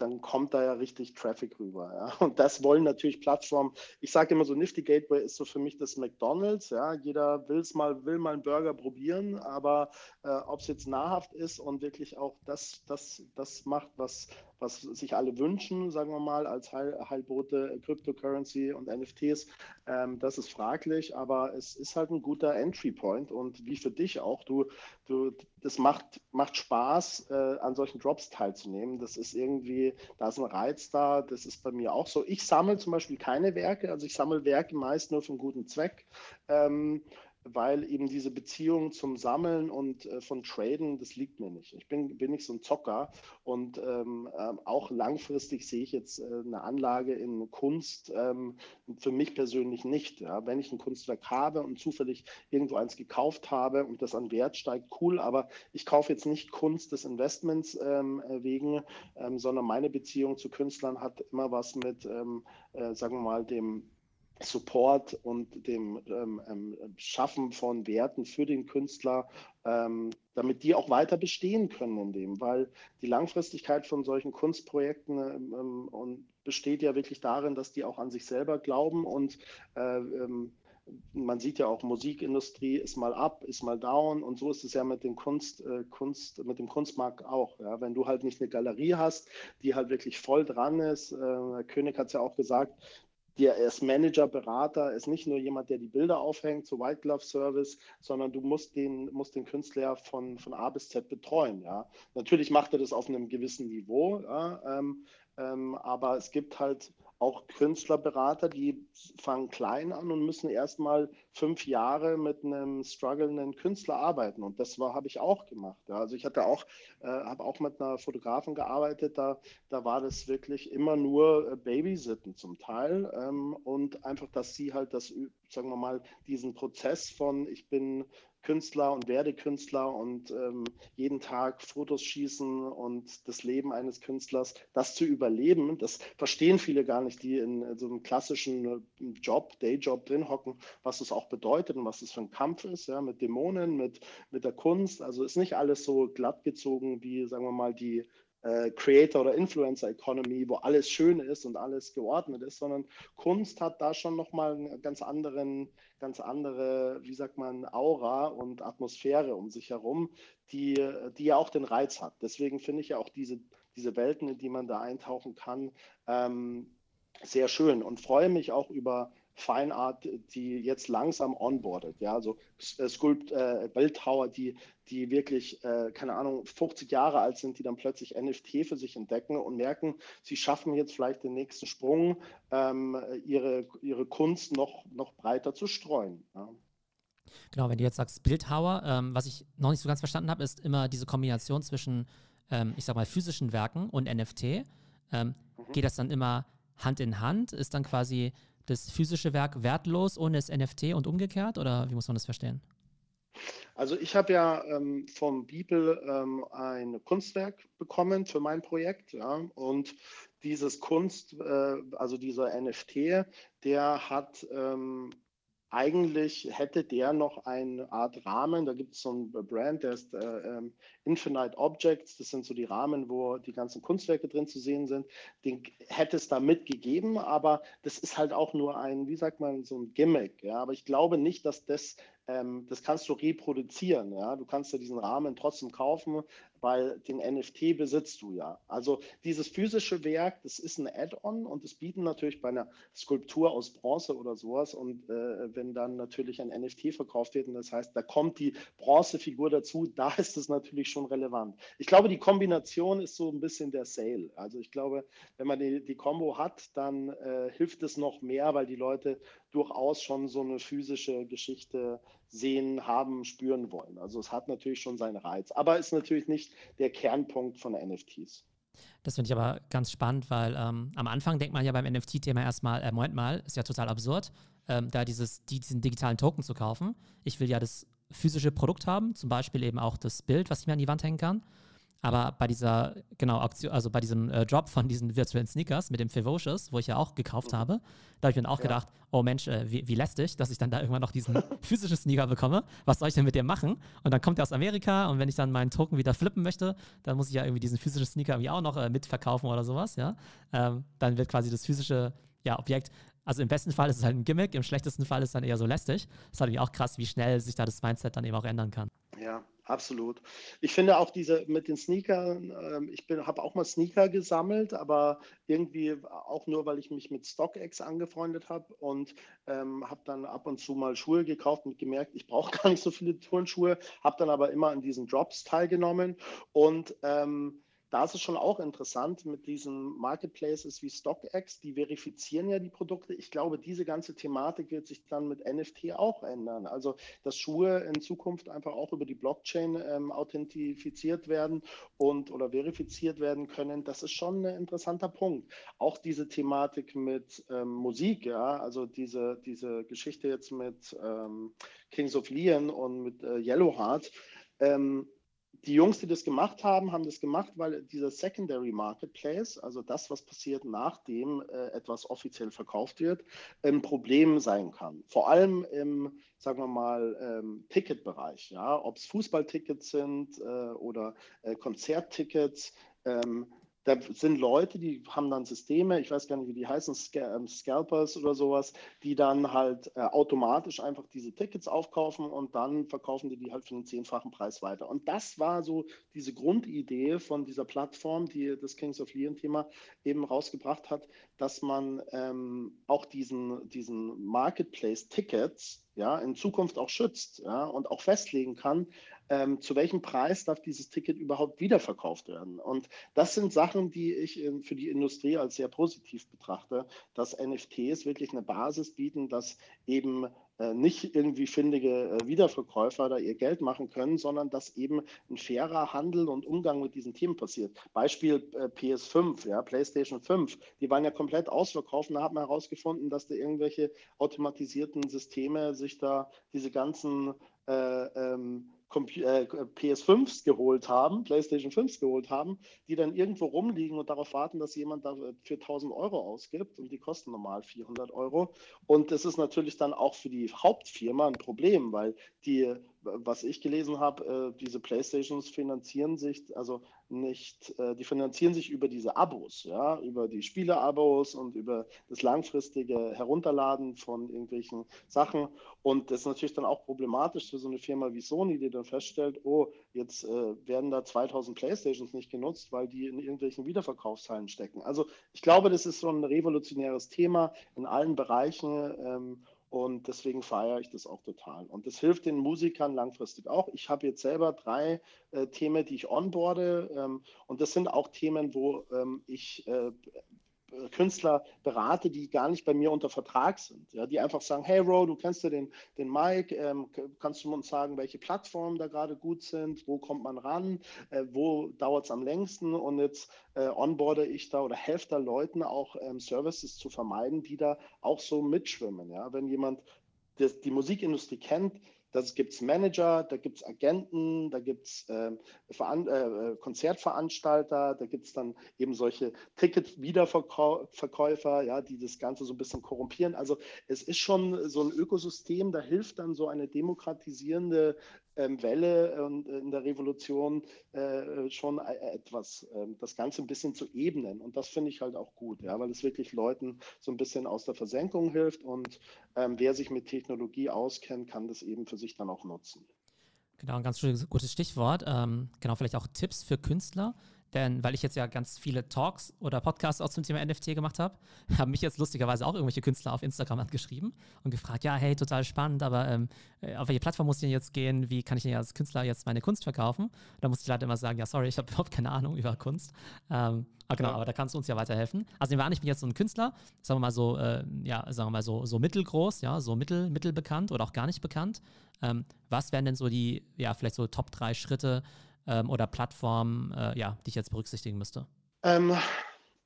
dann kommt da ja richtig Traffic rüber. Ja? Und das wollen natürlich Plattformen. Ich sage immer so, Nifty Gateway ist so für mich das McDonalds. Ja? Jeder will's mal, will mal einen Burger probieren, aber äh, ob es jetzt nahrhaft ist und wirklich auch das, das, das macht, was, was sich alle wünschen, sagen wir mal, als Heil, Heilbote Cryptocurrency und NFTs, ähm, das ist fraglich, aber es ist halt ein guter Entry Point und wie für dich auch, du, du, das macht, macht Spaß, äh, an solchen Drops teilzunehmen. Das ist irgendwie, da ist ein Reiz da, das ist bei mir auch so. Ich sammle zum Beispiel keine Werke, also ich sammle Werke meist nur für einen guten Zweck. Ähm, weil eben diese Beziehung zum Sammeln und äh, von Traden, das liegt mir nicht. Ich bin, bin nicht so ein Zocker und ähm, äh, auch langfristig sehe ich jetzt äh, eine Anlage in Kunst ähm, für mich persönlich nicht. Ja. Wenn ich ein Kunstwerk habe und zufällig irgendwo eins gekauft habe und das an Wert steigt, cool, aber ich kaufe jetzt nicht Kunst des Investments ähm, äh, wegen, ähm, sondern meine Beziehung zu Künstlern hat immer was mit, ähm, äh, sagen wir mal, dem Support und dem ähm, ähm, Schaffen von Werten für den Künstler, ähm, damit die auch weiter bestehen können in dem, weil die Langfristigkeit von solchen Kunstprojekten ähm, ähm, und besteht ja wirklich darin, dass die auch an sich selber glauben und äh, ähm, man sieht ja auch, Musikindustrie ist mal up, ist mal down und so ist es ja mit dem Kunst, äh, Kunst, mit dem Kunstmarkt auch. Ja? Wenn du halt nicht eine Galerie hast, die halt wirklich voll dran ist, äh, König hat es ja auch gesagt, der ist Manager, Berater, ist nicht nur jemand, der die Bilder aufhängt, so White Glove Service, sondern du musst den, musst den Künstler von, von A bis Z betreuen. Ja. Natürlich macht er das auf einem gewissen Niveau, ja, ähm, ähm, aber es gibt halt auch Künstlerberater, die fangen klein an und müssen erstmal fünf Jahre mit einem strugglenden Künstler arbeiten. Und das habe ich auch gemacht. Ja. Also ich hatte auch, äh, habe auch mit einer Fotografin gearbeitet, da, da war das wirklich immer nur äh, Babysitten zum Teil. Ähm, und einfach, dass sie halt das, sagen wir mal, diesen Prozess von ich bin Künstler und werde Künstler und ähm, jeden Tag Fotos schießen und das Leben eines Künstlers, das zu überleben, das verstehen viele gar nicht, die in so einem klassischen äh, Job, Dayjob drin hocken, was das auch bedeutet und was das für ein Kampf ist, ja, mit Dämonen, mit, mit der Kunst. Also ist nicht alles so glatt gezogen wie, sagen wir mal, die äh, Creator- oder Influencer-Economy, wo alles schön ist und alles geordnet ist, sondern Kunst hat da schon nochmal eine ganz anderen, ganz andere, wie sagt man, Aura und Atmosphäre um sich herum, die, die ja auch den Reiz hat. Deswegen finde ich ja auch diese, diese Welten, in die man da eintauchen kann, ähm, sehr schön und freue mich auch über Fine Art, die jetzt langsam onboardet. Ja, also äh, Sculpt, äh, Bildhauer, die, die wirklich, äh, keine Ahnung, 50 Jahre alt sind, die dann plötzlich NFT für sich entdecken und merken, sie schaffen jetzt vielleicht den nächsten Sprung, ähm, ihre, ihre Kunst noch, noch breiter zu streuen. Ja. Genau, wenn du jetzt sagst Bildhauer, ähm, was ich noch nicht so ganz verstanden habe, ist immer diese Kombination zwischen, ähm, ich sag mal, physischen Werken und NFT. Ähm, mhm. Geht das dann immer Hand in Hand? Ist dann quasi das physische Werk wertlos ohne das NFT und umgekehrt? Oder wie muss man das verstehen? Also ich habe ja ähm, vom Bibel ähm, ein Kunstwerk bekommen für mein Projekt. Ja, und dieses Kunst, äh, also dieser NFT, der hat ähm, eigentlich hätte der noch eine Art Rahmen. Da gibt es so ein Brand, der ist äh, ähm, Infinite Objects. Das sind so die Rahmen, wo die ganzen Kunstwerke drin zu sehen sind. Den hätte es da mitgegeben, aber das ist halt auch nur ein, wie sagt man, so ein Gimmick. Ja? Aber ich glaube nicht, dass das ähm, das kannst du reproduzieren. Ja? Du kannst ja diesen Rahmen trotzdem kaufen, weil den NFT besitzt du ja. Also dieses physische Werk, das ist ein Add-on und das bieten natürlich bei einer Skulptur aus Bronze oder sowas. Und äh, wenn dann natürlich ein NFT verkauft wird, und das heißt, da kommt die Bronzefigur dazu, da ist es natürlich schon relevant. Ich glaube, die Kombination ist so ein bisschen der Sale. Also ich glaube, wenn man die, die Combo hat, dann äh, hilft es noch mehr, weil die Leute durchaus schon so eine physische Geschichte sehen, haben, spüren wollen. Also es hat natürlich schon seinen Reiz, aber ist natürlich nicht der Kernpunkt von NFTs. Das finde ich aber ganz spannend, weil ähm, am Anfang denkt man ja beim NFT-Thema erstmal, äh, Moment mal, ist ja total absurd, ähm, da dieses, die, diesen digitalen Token zu kaufen. Ich will ja das physische Produkt haben, zum Beispiel eben auch das Bild, was ich mir an die Wand hängen kann. Aber bei dieser, genau, Auktion, also bei diesem äh, Drop von diesen virtuellen Sneakers mit dem Fevocious, wo ich ja auch gekauft mhm. habe, da habe ich mir auch ja. gedacht, oh Mensch, äh, wie, wie lästig, dass ich dann da irgendwann noch diesen [laughs] physischen Sneaker bekomme. Was soll ich denn mit dem machen? Und dann kommt er aus Amerika und wenn ich dann meinen Token wieder flippen möchte, dann muss ich ja irgendwie diesen physischen Sneaker irgendwie auch noch äh, mitverkaufen oder sowas, ja. Ähm, dann wird quasi das physische ja, Objekt also im besten Fall ist es halt ein Gimmick, im schlechtesten Fall ist es dann eher so lästig. Das ist halt auch krass, wie schnell sich da das Mindset dann eben auch ändern kann. Ja, absolut. Ich finde auch diese mit den Sneakern, äh, ich habe auch mal Sneaker gesammelt, aber irgendwie auch nur, weil ich mich mit StockX angefreundet habe und ähm, habe dann ab und zu mal Schuhe gekauft und gemerkt, ich brauche [laughs] gar nicht so viele Turnschuhe, habe dann aber immer an diesen Drops teilgenommen und ähm, da ist es schon auch interessant mit diesen Marketplaces wie StockX, die verifizieren ja die Produkte. Ich glaube, diese ganze Thematik wird sich dann mit NFT auch ändern. Also, dass Schuhe in Zukunft einfach auch über die Blockchain ähm, authentifiziert werden und oder verifiziert werden können, das ist schon ein interessanter Punkt. Auch diese Thematik mit ähm, Musik, ja, also diese, diese Geschichte jetzt mit ähm, Kings of Leon und mit äh, Yellowheart. Ähm, die Jungs, die das gemacht haben, haben das gemacht, weil dieser Secondary Marketplace, also das, was passiert, nachdem äh, etwas offiziell verkauft wird, ein Problem sein kann. Vor allem im, sagen wir mal, ähm, Ticketbereich, ja, ob es Fußballtickets sind äh, oder äh, Konzerttickets. Ähm, da sind Leute, die haben dann Systeme, ich weiß gar nicht, wie die heißen, ähm, Scalpers oder sowas, die dann halt äh, automatisch einfach diese Tickets aufkaufen und dann verkaufen die die halt für einen zehnfachen Preis weiter. Und das war so diese Grundidee von dieser Plattform, die das Kings of Leon-Thema eben rausgebracht hat, dass man ähm, auch diesen, diesen Marketplace-Tickets ja, in Zukunft auch schützt ja, und auch festlegen kann, ähm, zu welchem Preis darf dieses Ticket überhaupt wiederverkauft werden. Und das sind Sachen, die ich in, für die Industrie als sehr positiv betrachte, dass NFTs wirklich eine Basis bieten, dass eben äh, nicht irgendwie findige äh, Wiederverkäufer da ihr Geld machen können, sondern dass eben ein fairer Handel und Umgang mit diesen Themen passiert. Beispiel äh, PS5, ja, PlayStation 5, die waren ja komplett ausverkauft und da hat man herausgefunden, dass da irgendwelche automatisierten Systeme sich da diese ganzen äh, ähm, äh, PS5s geholt haben, PlayStation 5s geholt haben, die dann irgendwo rumliegen und darauf warten, dass jemand dafür 1000 Euro ausgibt und die kosten normal 400 Euro. Und das ist natürlich dann auch für die Hauptfirma ein Problem, weil die was ich gelesen habe, äh, diese Playstations finanzieren sich also nicht, äh, die finanzieren sich über diese Abos, ja, über die Spiele-Abos und über das langfristige Herunterladen von irgendwelchen Sachen. Und das ist natürlich dann auch problematisch für so eine Firma wie Sony, die dann feststellt, oh, jetzt äh, werden da 2000 Playstations nicht genutzt, weil die in irgendwelchen Wiederverkaufshallen stecken. Also ich glaube, das ist so ein revolutionäres Thema in allen Bereichen. Ähm, und deswegen feiere ich das auch total. Und das hilft den Musikern langfristig auch. Ich habe jetzt selber drei äh, Themen, die ich onboarde. Ähm, und das sind auch Themen, wo ähm, ich äh, Künstler berate, die gar nicht bei mir unter Vertrag sind. Ja, die einfach sagen, hey Ro, du kennst ja den, den Mike, ähm, kannst du uns sagen, welche Plattformen da gerade gut sind, wo kommt man ran, äh, wo dauert es am längsten und jetzt äh, onboarde ich da oder helfe da Leuten auch ähm, Services zu vermeiden, die da auch so mitschwimmen. Ja? Wenn jemand das, die Musikindustrie kennt, da gibt es Manager, da gibt es Agenten, da gibt es äh, äh, Konzertveranstalter, da gibt es dann eben solche Ticket-Wiederverkäufer, ja, die das Ganze so ein bisschen korrumpieren. Also es ist schon so ein Ökosystem, da hilft dann so eine demokratisierende ähm, Welle und äh, in der Revolution äh, schon äh, etwas, ähm, das Ganze ein bisschen zu ebnen. Und das finde ich halt auch gut, ja, weil es wirklich Leuten so ein bisschen aus der Versenkung hilft und ähm, wer sich mit Technologie auskennt, kann das eben für sich dann auch nutzen. Genau, ein ganz gutes Stichwort. Ähm, genau, vielleicht auch Tipps für Künstler. Denn weil ich jetzt ja ganz viele Talks oder Podcasts auch zum Thema NFT gemacht habe, [laughs] haben mich jetzt lustigerweise auch irgendwelche Künstler auf Instagram angeschrieben und gefragt, ja, hey, total spannend, aber ähm, äh, auf welche Plattform muss ich denn jetzt gehen? Wie kann ich denn als Künstler jetzt meine Kunst verkaufen? Da muss ich leider immer sagen, ja, sorry, ich habe [laughs] überhaupt keine Ahnung über Kunst. Ähm, Ah, genau, ja. aber da kannst du uns ja weiterhelfen. Also nehmen wir an, ich bin jetzt so ein Künstler, sagen wir mal so, äh, ja, sagen wir mal so, so mittelgroß, ja, so mittel, mittelbekannt oder auch gar nicht bekannt. Ähm, was wären denn so die, ja, vielleicht so Top drei Schritte, ähm, oder Plattformen, äh, ja, die ich jetzt berücksichtigen müsste? Ähm,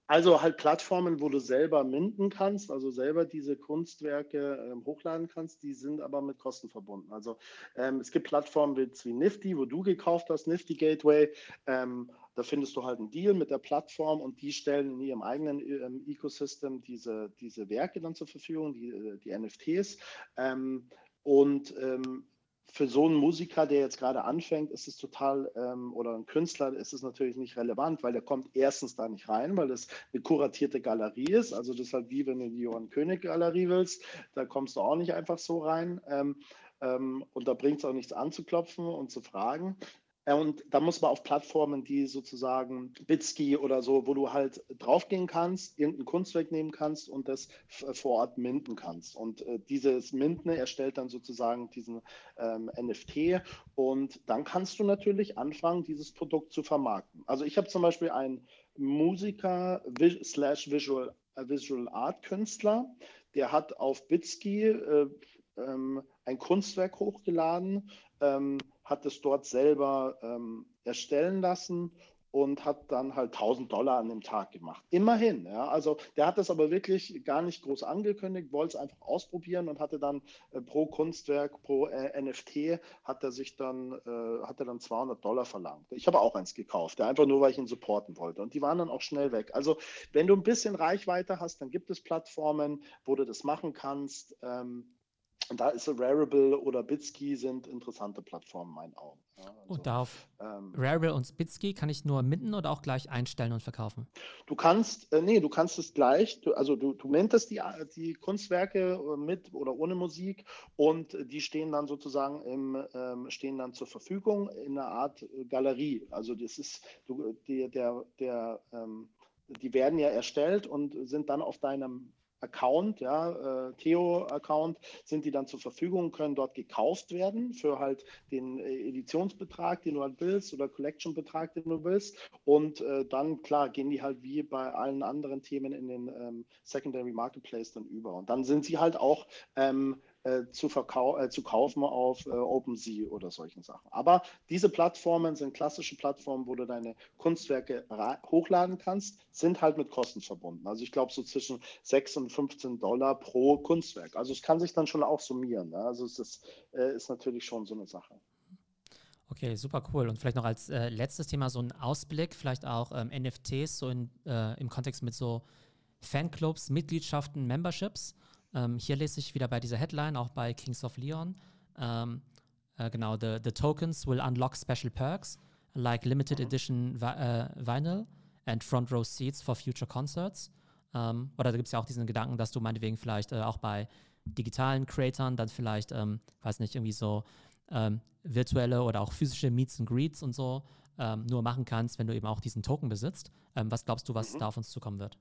also halt Plattformen, wo du selber minden kannst, also selber diese Kunstwerke ähm, hochladen kannst, die sind aber mit Kosten verbunden. Also ähm, es gibt Plattformen wie Nifty, wo du gekauft hast, Nifty Gateway. Ähm, da findest du halt einen Deal mit der Plattform und die stellen in ihrem eigenen ähm, Ecosystem diese, diese Werke dann zur Verfügung, die, äh, die NFTs. Ähm, und ähm, für so einen Musiker, der jetzt gerade anfängt, ist es total, ähm, oder ein Künstler, ist es natürlich nicht relevant, weil der kommt erstens da nicht rein, weil das eine kuratierte Galerie ist. Also das ist halt wie wenn du die Johann König Galerie willst, da kommst du auch nicht einfach so rein. Ähm, ähm, und da bringt es auch nichts anzuklopfen und zu fragen. Äh, und da muss man auf Plattformen, die sozusagen Bitski oder so, wo du halt draufgehen kannst, irgendein Kunstwerk nehmen kannst und das vor Ort minden kannst. Und äh, dieses Minden erstellt dann sozusagen diesen ähm, NFT und dann kannst du natürlich anfangen, dieses Produkt zu vermarkten. Also ich habe zum Beispiel einen Musiker slash Visual, äh, Visual Art Künstler, der hat auf Bitski äh, ähm, ein Kunstwerk hochgeladen, ähm, hat es dort selber ähm, erstellen lassen und hat dann halt 1000 Dollar an dem Tag gemacht. Immerhin, ja. Also der hat das aber wirklich gar nicht groß angekündigt, wollte es einfach ausprobieren und hatte dann äh, pro Kunstwerk, pro äh, NFT, hat er sich dann, äh, hat er dann 200 Dollar verlangt. Ich habe auch eins gekauft, ja, einfach nur, weil ich ihn supporten wollte. Und die waren dann auch schnell weg. Also wenn du ein bisschen Reichweite hast, dann gibt es Plattformen, wo du das machen kannst. Ähm, und da ist Rarible oder Bitski sind interessante Plattformen in meinen Augen. Ja, also, und darauf ähm, Rarible und Bitski kann ich nur minden oder auch gleich einstellen und verkaufen? Du kannst, äh, nee, du kannst es gleich, du, also du, du mintest die, die Kunstwerke äh, mit oder ohne Musik und die stehen dann sozusagen im, ähm, stehen dann zur Verfügung in einer Art Galerie. Also das ist, du, die, der, der, ähm, die werden ja erstellt und sind dann auf deinem Account, ja, äh, Theo-Account, sind die dann zur Verfügung, können dort gekauft werden für halt den äh, Editionsbetrag, den du halt willst oder Collection-Betrag, den du willst. Und äh, dann, klar, gehen die halt wie bei allen anderen Themen in den ähm, Secondary Marketplace dann über. Und dann sind sie halt auch ähm, äh, zu, äh, zu kaufen auf äh, OpenSea oder solchen Sachen. Aber diese Plattformen sind klassische Plattformen, wo du deine Kunstwerke hochladen kannst, sind halt mit Kosten verbunden. Also ich glaube so zwischen 6 und 15 Dollar pro Kunstwerk. Also es kann sich dann schon auch summieren. Ne? Also es ist, äh, ist natürlich schon so eine Sache. Okay, super cool. Und vielleicht noch als äh, letztes Thema so ein Ausblick, vielleicht auch ähm, NFTs so in, äh, im Kontext mit so Fanclubs, Mitgliedschaften, Memberships. Ähm, hier lese ich wieder bei dieser Headline, auch bei Kings of Leon. Ähm, äh, genau, the, the tokens will unlock special perks like limited mhm. edition uh, vinyl and front row seats for future concerts. Ähm, oder da gibt es ja auch diesen Gedanken, dass du meinetwegen vielleicht äh, auch bei digitalen Creatoren dann vielleicht, ähm, weiß nicht, irgendwie so ähm, virtuelle oder auch physische Meets and Greets und so ähm, nur machen kannst, wenn du eben auch diesen Token besitzt. Ähm, was glaubst du, was mhm. da auf uns zukommen wird?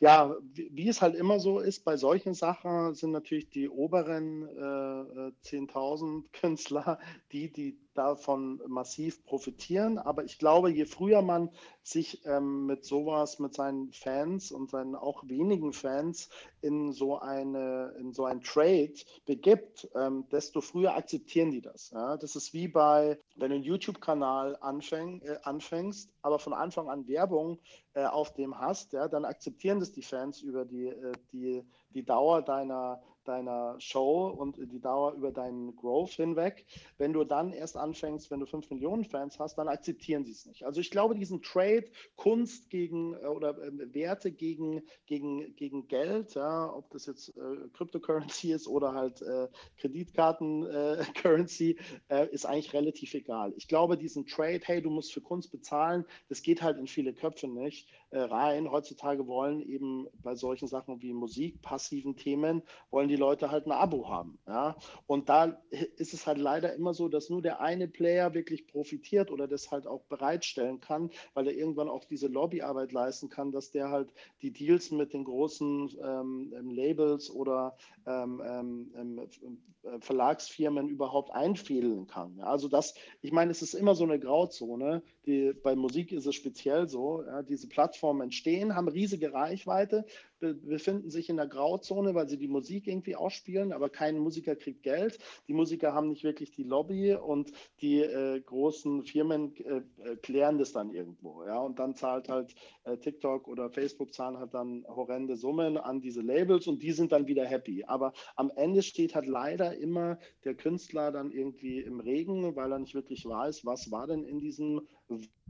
Ja, wie, wie, es halt immer so ist, bei solchen Sachen sind natürlich die oberen äh, 10.000 äh, Künstler die, die davon massiv profitieren. Aber ich glaube, je früher man sich ähm, mit sowas, mit seinen Fans und seinen auch wenigen Fans in so eine, in so ein Trade begibt, ähm, desto früher akzeptieren die das. Ja? Das ist wie bei, wenn du einen YouTube-Kanal anfäng, äh, anfängst, aber von Anfang an Werbung äh, auf dem hast, ja, dann akzeptieren das die Fans über die, äh, die, die Dauer deiner deiner Show und die Dauer über deinen Growth hinweg. Wenn du dann erst anfängst, wenn du fünf Millionen Fans hast, dann akzeptieren sie es nicht. Also ich glaube, diesen Trade Kunst gegen äh, oder äh, Werte gegen, gegen, gegen Geld, ja, ob das jetzt äh, Cryptocurrency ist oder halt äh, Kreditkarten-Currency, äh, [laughs] äh, ist eigentlich relativ egal. Ich glaube, diesen Trade, hey, du musst für Kunst bezahlen, das geht halt in viele Köpfe nicht rein. Heutzutage wollen eben bei solchen Sachen wie Musik, passiven Themen, wollen die Leute halt ein Abo haben. Ja? Und da ist es halt leider immer so, dass nur der eine Player wirklich profitiert oder das halt auch bereitstellen kann, weil er irgendwann auch diese Lobbyarbeit leisten kann, dass der halt die Deals mit den großen ähm, ähm Labels oder ähm, ähm, ähm äh, Verlagsfirmen überhaupt einfädeln kann. Also das, ich meine, es ist immer so eine Grauzone. Die, bei Musik ist es speziell so. Ja? Diese Plattformen entstehen, haben riesige Reichweite, befinden sich in der Grauzone, weil sie die Musik irgendwie ausspielen, aber kein Musiker kriegt Geld. Die Musiker haben nicht wirklich die Lobby und die äh, großen Firmen äh, äh, klären das dann irgendwo. Ja? Und dann zahlt halt äh, TikTok oder Facebook zahlen halt dann horrende Summen an diese Labels und die sind dann wieder happy. Aber am Ende steht halt leider immer der Künstler dann irgendwie im Regen, weil er nicht wirklich weiß, was war denn in diesem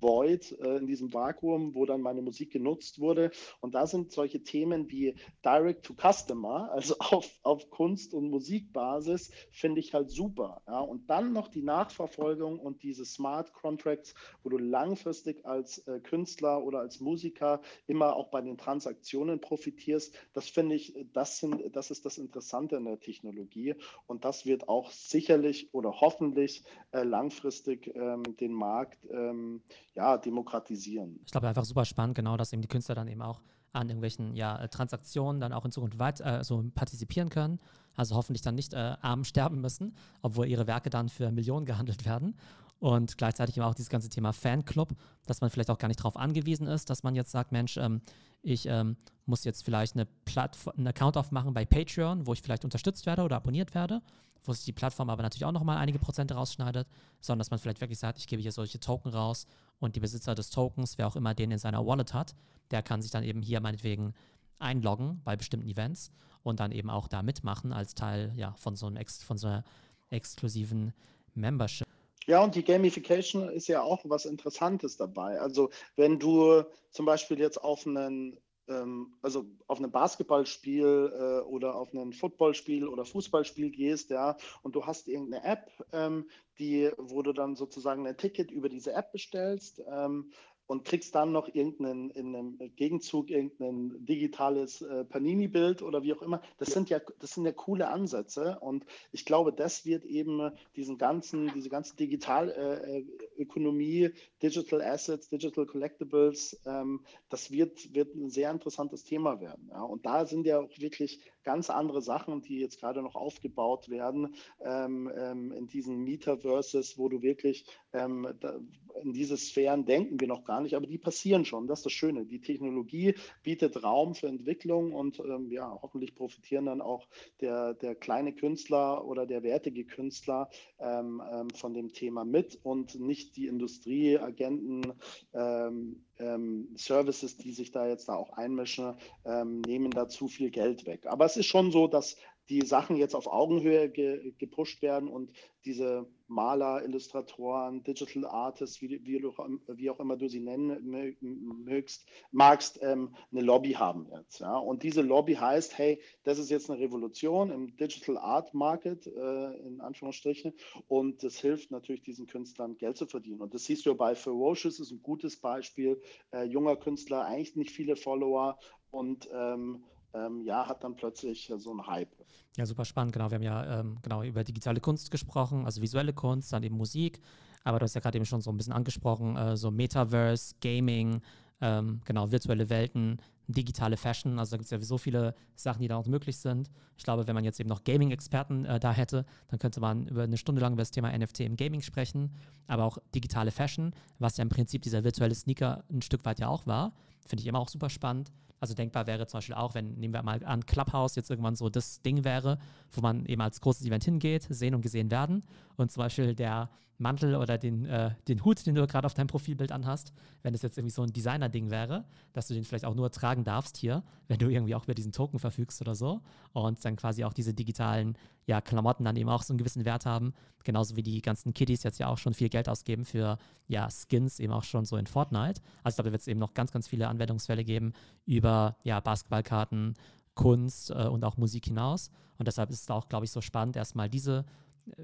Void, äh, in diesem Vakuum, wo dann meine Musik genutzt wurde. Und da sind solche Themen wie Direct to Customer, also [laughs] auf, auf Kunst- und Musikbasis, finde ich halt super. Ja? Und dann noch die Nachverfolgung und diese Smart Contracts, wo du langfristig als äh, Künstler oder als Musiker immer auch bei den Transaktionen profitierst, das finde ich, das, sind, das ist das Interessante in der Technologie. Und das wird auch sicherlich oder hoffentlich äh, langfristig ähm, den Markt ähm, ja, demokratisieren. Ich glaube einfach super spannend, genau, dass eben die Künstler dann eben auch an irgendwelchen ja, Transaktionen dann auch in Zukunft weit, äh, so partizipieren können. Also hoffentlich dann nicht äh, arm sterben müssen, obwohl ihre Werke dann für Millionen gehandelt werden. Und gleichzeitig eben auch dieses ganze Thema Fanclub, dass man vielleicht auch gar nicht darauf angewiesen ist, dass man jetzt sagt, Mensch, ähm, ich ähm, muss jetzt vielleicht eine einen Account aufmachen bei Patreon, wo ich vielleicht unterstützt werde oder abonniert werde, wo sich die Plattform aber natürlich auch nochmal einige Prozente rausschneidet, sondern dass man vielleicht wirklich sagt, ich gebe hier solche Token raus und die Besitzer des Tokens, wer auch immer den in seiner Wallet hat, der kann sich dann eben hier meinetwegen einloggen bei bestimmten Events und dann eben auch da mitmachen als Teil ja, von, so einem von so einer exklusiven Membership. Ja, und die Gamification ist ja auch was Interessantes dabei. Also wenn du zum Beispiel jetzt auf einen also auf ein Basketballspiel äh, oder auf ein Footballspiel oder Fußballspiel gehst, ja, und du hast irgendeine App, ähm, die, wo du dann sozusagen ein Ticket über diese App bestellst ähm, und kriegst dann noch irgendeinen in einem Gegenzug irgendein digitales äh, Panini-Bild oder wie auch immer. Das sind ja, das sind ja coole Ansätze und ich glaube, das wird eben diesen ganzen, diese ganzen digital äh, äh Digital Assets, Digital Collectibles, ähm, das wird, wird ein sehr interessantes Thema werden. Ja. Und da sind ja auch wirklich ganz andere Sachen, die jetzt gerade noch aufgebaut werden ähm, ähm, in diesen Metaverses, wo du wirklich ähm, da, in diese Sphären denken wir noch gar nicht, aber die passieren schon. Das ist das Schöne. Die Technologie bietet Raum für Entwicklung und ähm, ja, hoffentlich profitieren dann auch der, der kleine Künstler oder der wertige Künstler ähm, ähm, von dem Thema mit und nicht die Industrieagenten, ähm, ähm, Services, die sich da jetzt da auch einmischen, ähm, nehmen da zu viel Geld weg. Aber es ist schon so, dass die Sachen jetzt auf Augenhöhe ge, gepusht werden und diese Maler, Illustratoren, Digital Artists, wie, wie, wie auch immer du sie nennen mögst, magst, ähm, eine Lobby haben jetzt. Ja? Und diese Lobby heißt, hey, das ist jetzt eine Revolution im Digital Art Market, äh, in Anführungsstrichen, und das hilft natürlich diesen Künstlern Geld zu verdienen. Und das siehst du bei Ferocious, ist ein gutes Beispiel, äh, junger Künstler, eigentlich nicht viele Follower und ähm, ähm, ja, hat dann plötzlich so einen Hype. Ja, super spannend, genau. Wir haben ja ähm, genau über digitale Kunst gesprochen, also visuelle Kunst, dann eben Musik, aber du hast ja gerade eben schon so ein bisschen angesprochen, äh, so Metaverse, Gaming, ähm, genau, virtuelle Welten, digitale Fashion, also da gibt es ja so viele Sachen, die da auch möglich sind. Ich glaube, wenn man jetzt eben noch Gaming-Experten äh, da hätte, dann könnte man über eine Stunde lang über das Thema NFT im Gaming sprechen, aber auch digitale Fashion, was ja im Prinzip dieser virtuelle Sneaker ein Stück weit ja auch war, finde ich immer auch super spannend. Also denkbar wäre zum Beispiel auch, wenn, nehmen wir mal an, Clubhouse jetzt irgendwann so das Ding wäre, wo man eben als großes Event hingeht, sehen und gesehen werden. Und zum Beispiel der Mantel oder den, äh, den Hut, den du gerade auf deinem Profilbild anhast, wenn es jetzt irgendwie so ein Designer-Ding wäre, dass du den vielleicht auch nur tragen darfst hier, wenn du irgendwie auch über diesen Token verfügst oder so. Und dann quasi auch diese digitalen ja, Klamotten dann eben auch so einen gewissen Wert haben. Genauso wie die ganzen Kiddies jetzt ja auch schon viel Geld ausgeben für ja, Skins, eben auch schon so in Fortnite. Also ich glaube, da wird es eben noch ganz, ganz viele Anwendungsfälle geben über ja, Basketballkarten, Kunst äh, und auch Musik hinaus. Und deshalb ist es auch, glaube ich, so spannend, erstmal diese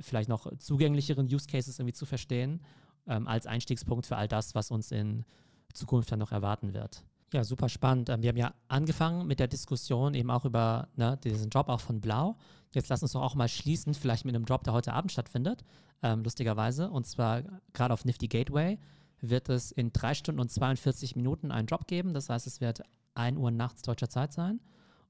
vielleicht noch zugänglicheren Use Cases irgendwie zu verstehen, ähm, als Einstiegspunkt für all das, was uns in Zukunft dann noch erwarten wird. Ja, super spannend. Ähm, wir haben ja angefangen mit der Diskussion eben auch über ne, diesen Job auch von Blau. Jetzt lass uns doch auch mal schließen, vielleicht mit einem Job, der heute Abend stattfindet, ähm, lustigerweise. Und zwar gerade auf Nifty Gateway wird es in drei Stunden und 42 Minuten einen Job geben. Das heißt, es wird 1 Uhr nachts deutscher Zeit sein.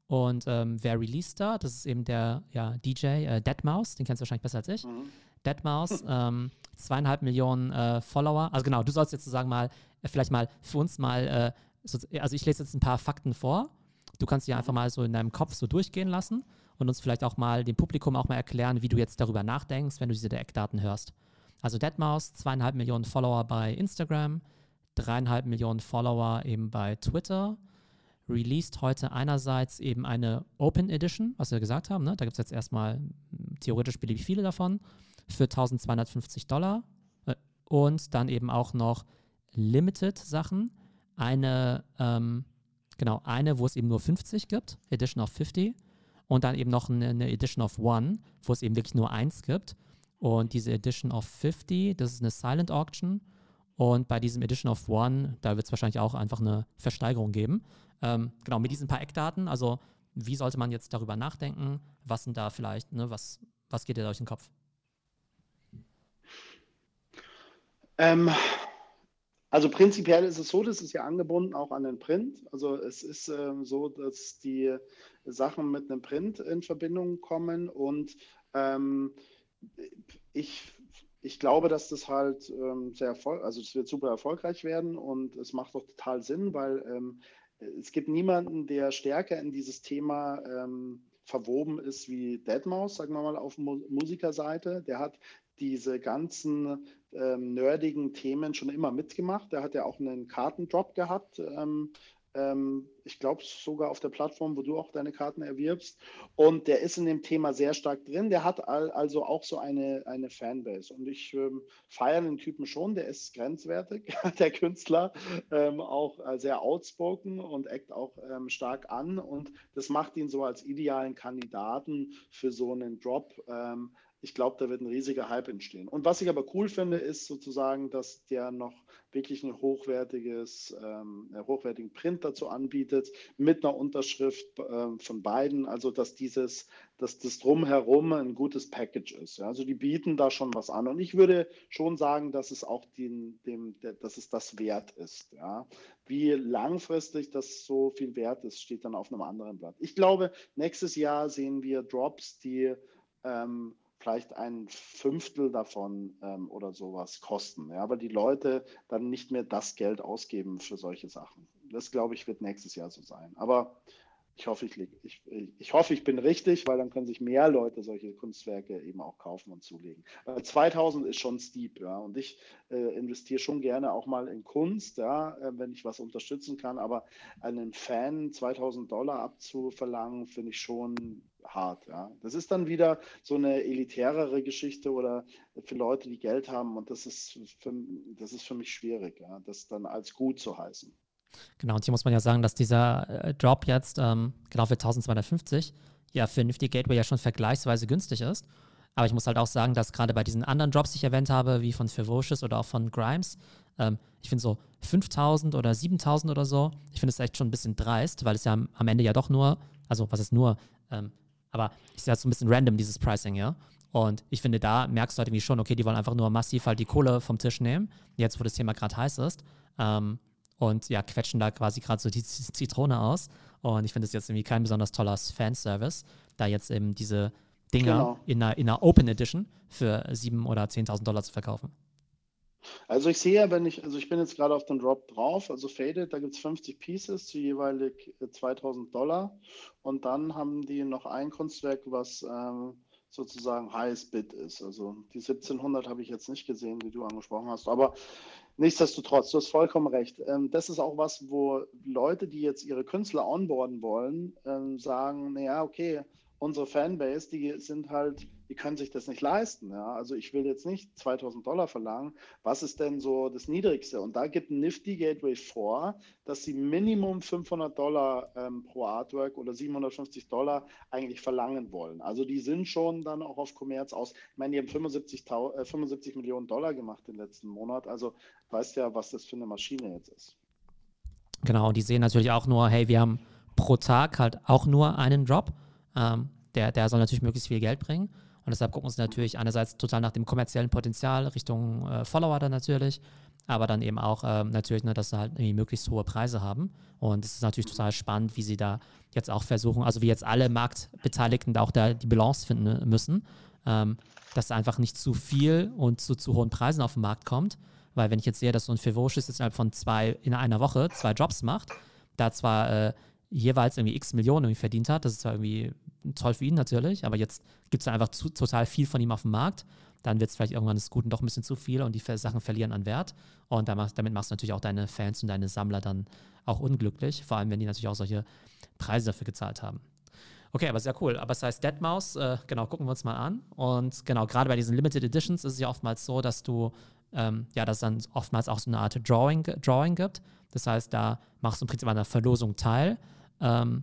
Und ähm, wer released da? Das ist eben der ja, DJ äh, Deadmaus, den kennst du wahrscheinlich besser als ich. Mhm. Deadmaus, [laughs] ähm, zweieinhalb Millionen äh, Follower. Also genau, du sollst jetzt sozusagen mal, äh, vielleicht mal für uns mal, äh, so, also ich lese jetzt ein paar Fakten vor. Du kannst die mhm. einfach mal so in deinem Kopf so durchgehen lassen und uns vielleicht auch mal dem Publikum auch mal erklären, wie du jetzt darüber nachdenkst, wenn du diese Eckdaten hörst. Also Deadmaus, zweieinhalb Millionen Follower bei Instagram, dreieinhalb Millionen Follower eben bei Twitter, released heute einerseits eben eine Open Edition, was wir gesagt haben. Ne? Da gibt es jetzt erstmal theoretisch beliebig viele davon für 1250 Dollar. Äh, und dann eben auch noch Limited Sachen. Eine, ähm, genau, eine, wo es eben nur 50 gibt, Edition of 50. Und dann eben noch eine, eine Edition of One, wo es eben wirklich nur eins gibt. Und diese Edition of 50, das ist eine Silent Auction. Und bei diesem Edition of One, da wird es wahrscheinlich auch einfach eine Versteigerung geben. Ähm, genau, mit diesen paar Eckdaten, also wie sollte man jetzt darüber nachdenken? Was sind da vielleicht, ne, was, was geht dir durch den Kopf? Ähm, also prinzipiell ist es so, das ist ja angebunden auch an den Print. Also es ist ähm, so, dass die Sachen mit einem Print in Verbindung kommen und ähm, ich, ich glaube, dass das halt ähm, sehr erfolgreich, also es wird super erfolgreich werden und es macht doch total Sinn, weil ähm, es gibt niemanden, der stärker in dieses Thema ähm, verwoben ist wie Deadmaus, sagen wir mal, auf Mu Musikerseite. Der hat diese ganzen ähm, nerdigen Themen schon immer mitgemacht. Der hat ja auch einen Kartendrop gehabt ähm, ähm, ich glaube sogar auf der Plattform, wo du auch deine Karten erwirbst. Und der ist in dem Thema sehr stark drin. Der hat also auch so eine, eine Fanbase. Und ich ähm, feiere den Typen schon. Der ist grenzwertig, [laughs] der Künstler, ähm, auch äh, sehr outspoken und eckt auch ähm, stark an. Und das macht ihn so als idealen Kandidaten für so einen Drop. Ich glaube, da wird ein riesiger Hype entstehen. Und was ich aber cool finde, ist sozusagen, dass der noch wirklich ein hochwertiges, ähm, hochwertigen Print dazu anbietet, mit einer Unterschrift äh, von beiden. Also dass dieses, dass das drumherum ein gutes Package ist. Ja? Also die bieten da schon was an. Und ich würde schon sagen, dass es auch den, dem, der, dass es das wert ist. Ja? Wie langfristig das so viel wert ist, steht dann auf einem anderen Blatt. Ich glaube, nächstes Jahr sehen wir Drops, die ähm, vielleicht ein Fünftel davon ähm, oder sowas kosten. Ja, aber die Leute dann nicht mehr das Geld ausgeben für solche Sachen. Das, glaube ich, wird nächstes Jahr so sein. Aber ich hoffe, ich, ich, ich, hoffe, ich bin richtig, weil dann können sich mehr Leute solche Kunstwerke eben auch kaufen und zulegen. 2000 ist schon steep, ja, und ich äh, investiere schon gerne auch mal in Kunst, ja, äh, wenn ich was unterstützen kann, aber einen Fan 2000 Dollar abzuverlangen, finde ich schon hart, ja. Das ist dann wieder so eine elitärere Geschichte oder für Leute, die Geld haben und das ist für, das ist für mich schwierig, ja, das dann als gut zu heißen. Genau, und hier muss man ja sagen, dass dieser äh, Drop jetzt, ähm, genau für 1250, ja für Nifty Gateway ja schon vergleichsweise günstig ist. Aber ich muss halt auch sagen, dass gerade bei diesen anderen Drops, die ich erwähnt habe, wie von Ferocious oder auch von Grimes, ähm, ich finde so 5000 oder 7000 oder so, ich finde es echt schon ein bisschen dreist, weil es ja am, am, Ende ja doch nur, also was ist nur, ähm, aber ist ja so ein bisschen random, dieses Pricing, ja. Und ich finde, da merkst du halt irgendwie schon, okay, die wollen einfach nur massiv halt die Kohle vom Tisch nehmen, jetzt wo das Thema gerade heiß ist. Ähm, und ja, quetschen da quasi gerade so die Zitrone aus. Und ich finde es jetzt irgendwie kein besonders toller Fanservice, da jetzt eben diese Dinger genau. in, einer, in einer Open Edition für 7.000 oder 10.000 Dollar zu verkaufen. Also ich sehe, wenn ich, also ich bin jetzt gerade auf den Drop drauf, also Faded, da gibt es 50 Pieces zu jeweilig 2000 äh, Dollar und dann haben die noch ein Kunstwerk, was ähm, sozusagen Highest Bid ist. Also die 1700 habe ich jetzt nicht gesehen, wie du angesprochen hast, aber Nichtsdestotrotz, du hast vollkommen recht. Ähm, das ist auch was, wo Leute, die jetzt ihre Künstler onboarden wollen, ähm, sagen, naja, okay, unsere Fanbase, die sind halt, die können sich das nicht leisten. Ja? Also ich will jetzt nicht 2000 Dollar verlangen. Was ist denn so das Niedrigste? Und da gibt Nifty Gateway vor, dass sie Minimum 500 Dollar ähm, pro Artwork oder 750 Dollar eigentlich verlangen wollen. Also die sind schon dann auch auf Kommerz aus. Ich meine, die haben 75, äh, 75 Millionen Dollar gemacht im letzten Monat. Also weißt ja, was das für eine Maschine jetzt ist. Genau, und die sehen natürlich auch nur, hey, wir haben pro Tag halt auch nur einen Drop. Ähm, der, der soll natürlich möglichst viel Geld bringen. Und deshalb gucken wir uns natürlich einerseits total nach dem kommerziellen Potenzial Richtung äh, Follower dann natürlich, aber dann eben auch ähm, natürlich, ne, dass sie halt irgendwie möglichst hohe Preise haben. Und es ist natürlich total spannend, wie sie da jetzt auch versuchen, also wie jetzt alle Marktbeteiligten da auch da die Balance finden müssen, ähm, dass einfach nicht zu viel und zu zu hohen Preisen auf den Markt kommt. Weil wenn ich jetzt sehe, dass so ein Ferocious jetzt innerhalb von zwei, in einer Woche zwei Jobs macht, da zwar äh, jeweils irgendwie x Millionen irgendwie verdient hat. Das ist zwar irgendwie toll für ihn natürlich, aber jetzt gibt es einfach zu, total viel von ihm auf dem Markt. Dann wird es vielleicht irgendwann des Guten doch ein bisschen zu viel und die Sachen verlieren an Wert. Und damit machst du natürlich auch deine Fans und deine Sammler dann auch unglücklich, vor allem wenn die natürlich auch solche Preise dafür gezahlt haben. Okay, aber sehr cool. Aber es heißt Deadmaus, äh, genau, gucken wir uns mal an. Und genau, gerade bei diesen Limited Editions ist es ja oftmals so, dass du, ähm, ja, dass es dann oftmals auch so eine Art Drawing, Drawing gibt. Das heißt, da machst du im Prinzip an der Verlosung teil ähm,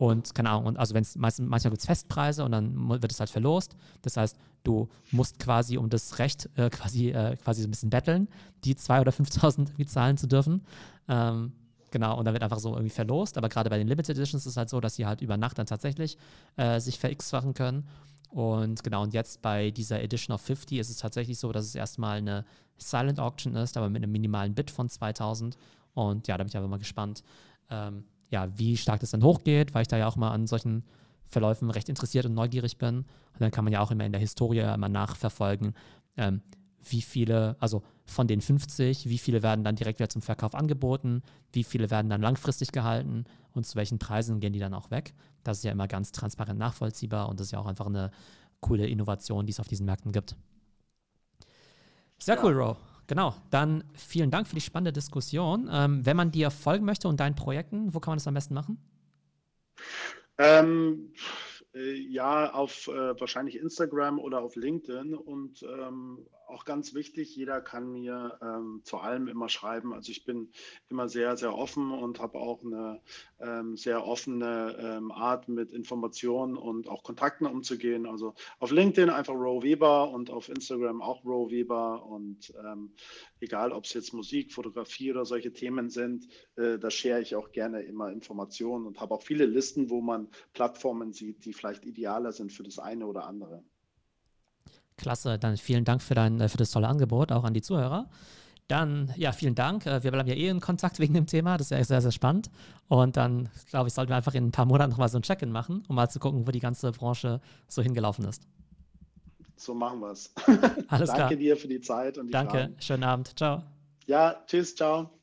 und keine Ahnung, und also wenn es manchmal gibt es Festpreise und dann wird es halt verlost. Das heißt, du musst quasi um das Recht äh, quasi, äh, quasi so ein bisschen betteln, die 2.000 oder 5.000 irgendwie zahlen zu dürfen. Ähm, genau, und dann wird einfach so irgendwie verlost. Aber gerade bei den Limited Editions ist es halt so, dass sie halt über Nacht dann tatsächlich äh, sich ver-x-fachen können. Und genau, und jetzt bei dieser Edition of 50 ist es tatsächlich so, dass es erstmal eine Silent Auction ist, aber mit einem minimalen Bit von 2000. Und ja, da bin ich einfach mal gespannt, ähm, ja, wie stark das dann hochgeht, weil ich da ja auch mal an solchen Verläufen recht interessiert und neugierig bin. Und dann kann man ja auch immer in der Historie immer nachverfolgen, ähm, wie viele, also von den 50, wie viele werden dann direkt wieder zum Verkauf angeboten, wie viele werden dann langfristig gehalten und zu welchen Preisen gehen die dann auch weg. Das ist ja immer ganz transparent nachvollziehbar und das ist ja auch einfach eine coole Innovation, die es auf diesen Märkten gibt. Sehr ja. cool, Ro. Genau, dann vielen Dank für die spannende Diskussion. Ähm, wenn man dir folgen möchte und deinen Projekten, wo kann man das am besten machen? Ähm, äh, ja, auf äh, wahrscheinlich Instagram oder auf LinkedIn und ähm, auch ganz wichtig, jeder kann mir ähm, zu allem immer schreiben. Also ich bin immer sehr, sehr offen und habe auch eine ähm, sehr offene ähm, Art, mit Informationen und auch Kontakten umzugehen. Also auf LinkedIn einfach Row Weber und auf Instagram auch Row Weber. Und ähm, egal, ob es jetzt Musik, Fotografie oder solche Themen sind, äh, da share ich auch gerne immer Informationen und habe auch viele Listen, wo man Plattformen sieht, die vielleicht idealer sind für das eine oder andere. Klasse, dann vielen Dank für, dein, für das tolle Angebot, auch an die Zuhörer. Dann, ja, vielen Dank. Äh, wir bleiben ja eh in Kontakt wegen dem Thema. Das ist ja sehr, sehr spannend. Und dann, glaube ich, sollten wir einfach in ein paar Monaten nochmal so ein Check-in machen, um mal zu gucken, wo die ganze Branche so hingelaufen ist. So machen wir es. Alles [laughs] Danke klar. dir für die Zeit und die Danke, Fragen. schönen Abend. Ciao. Ja, tschüss, ciao.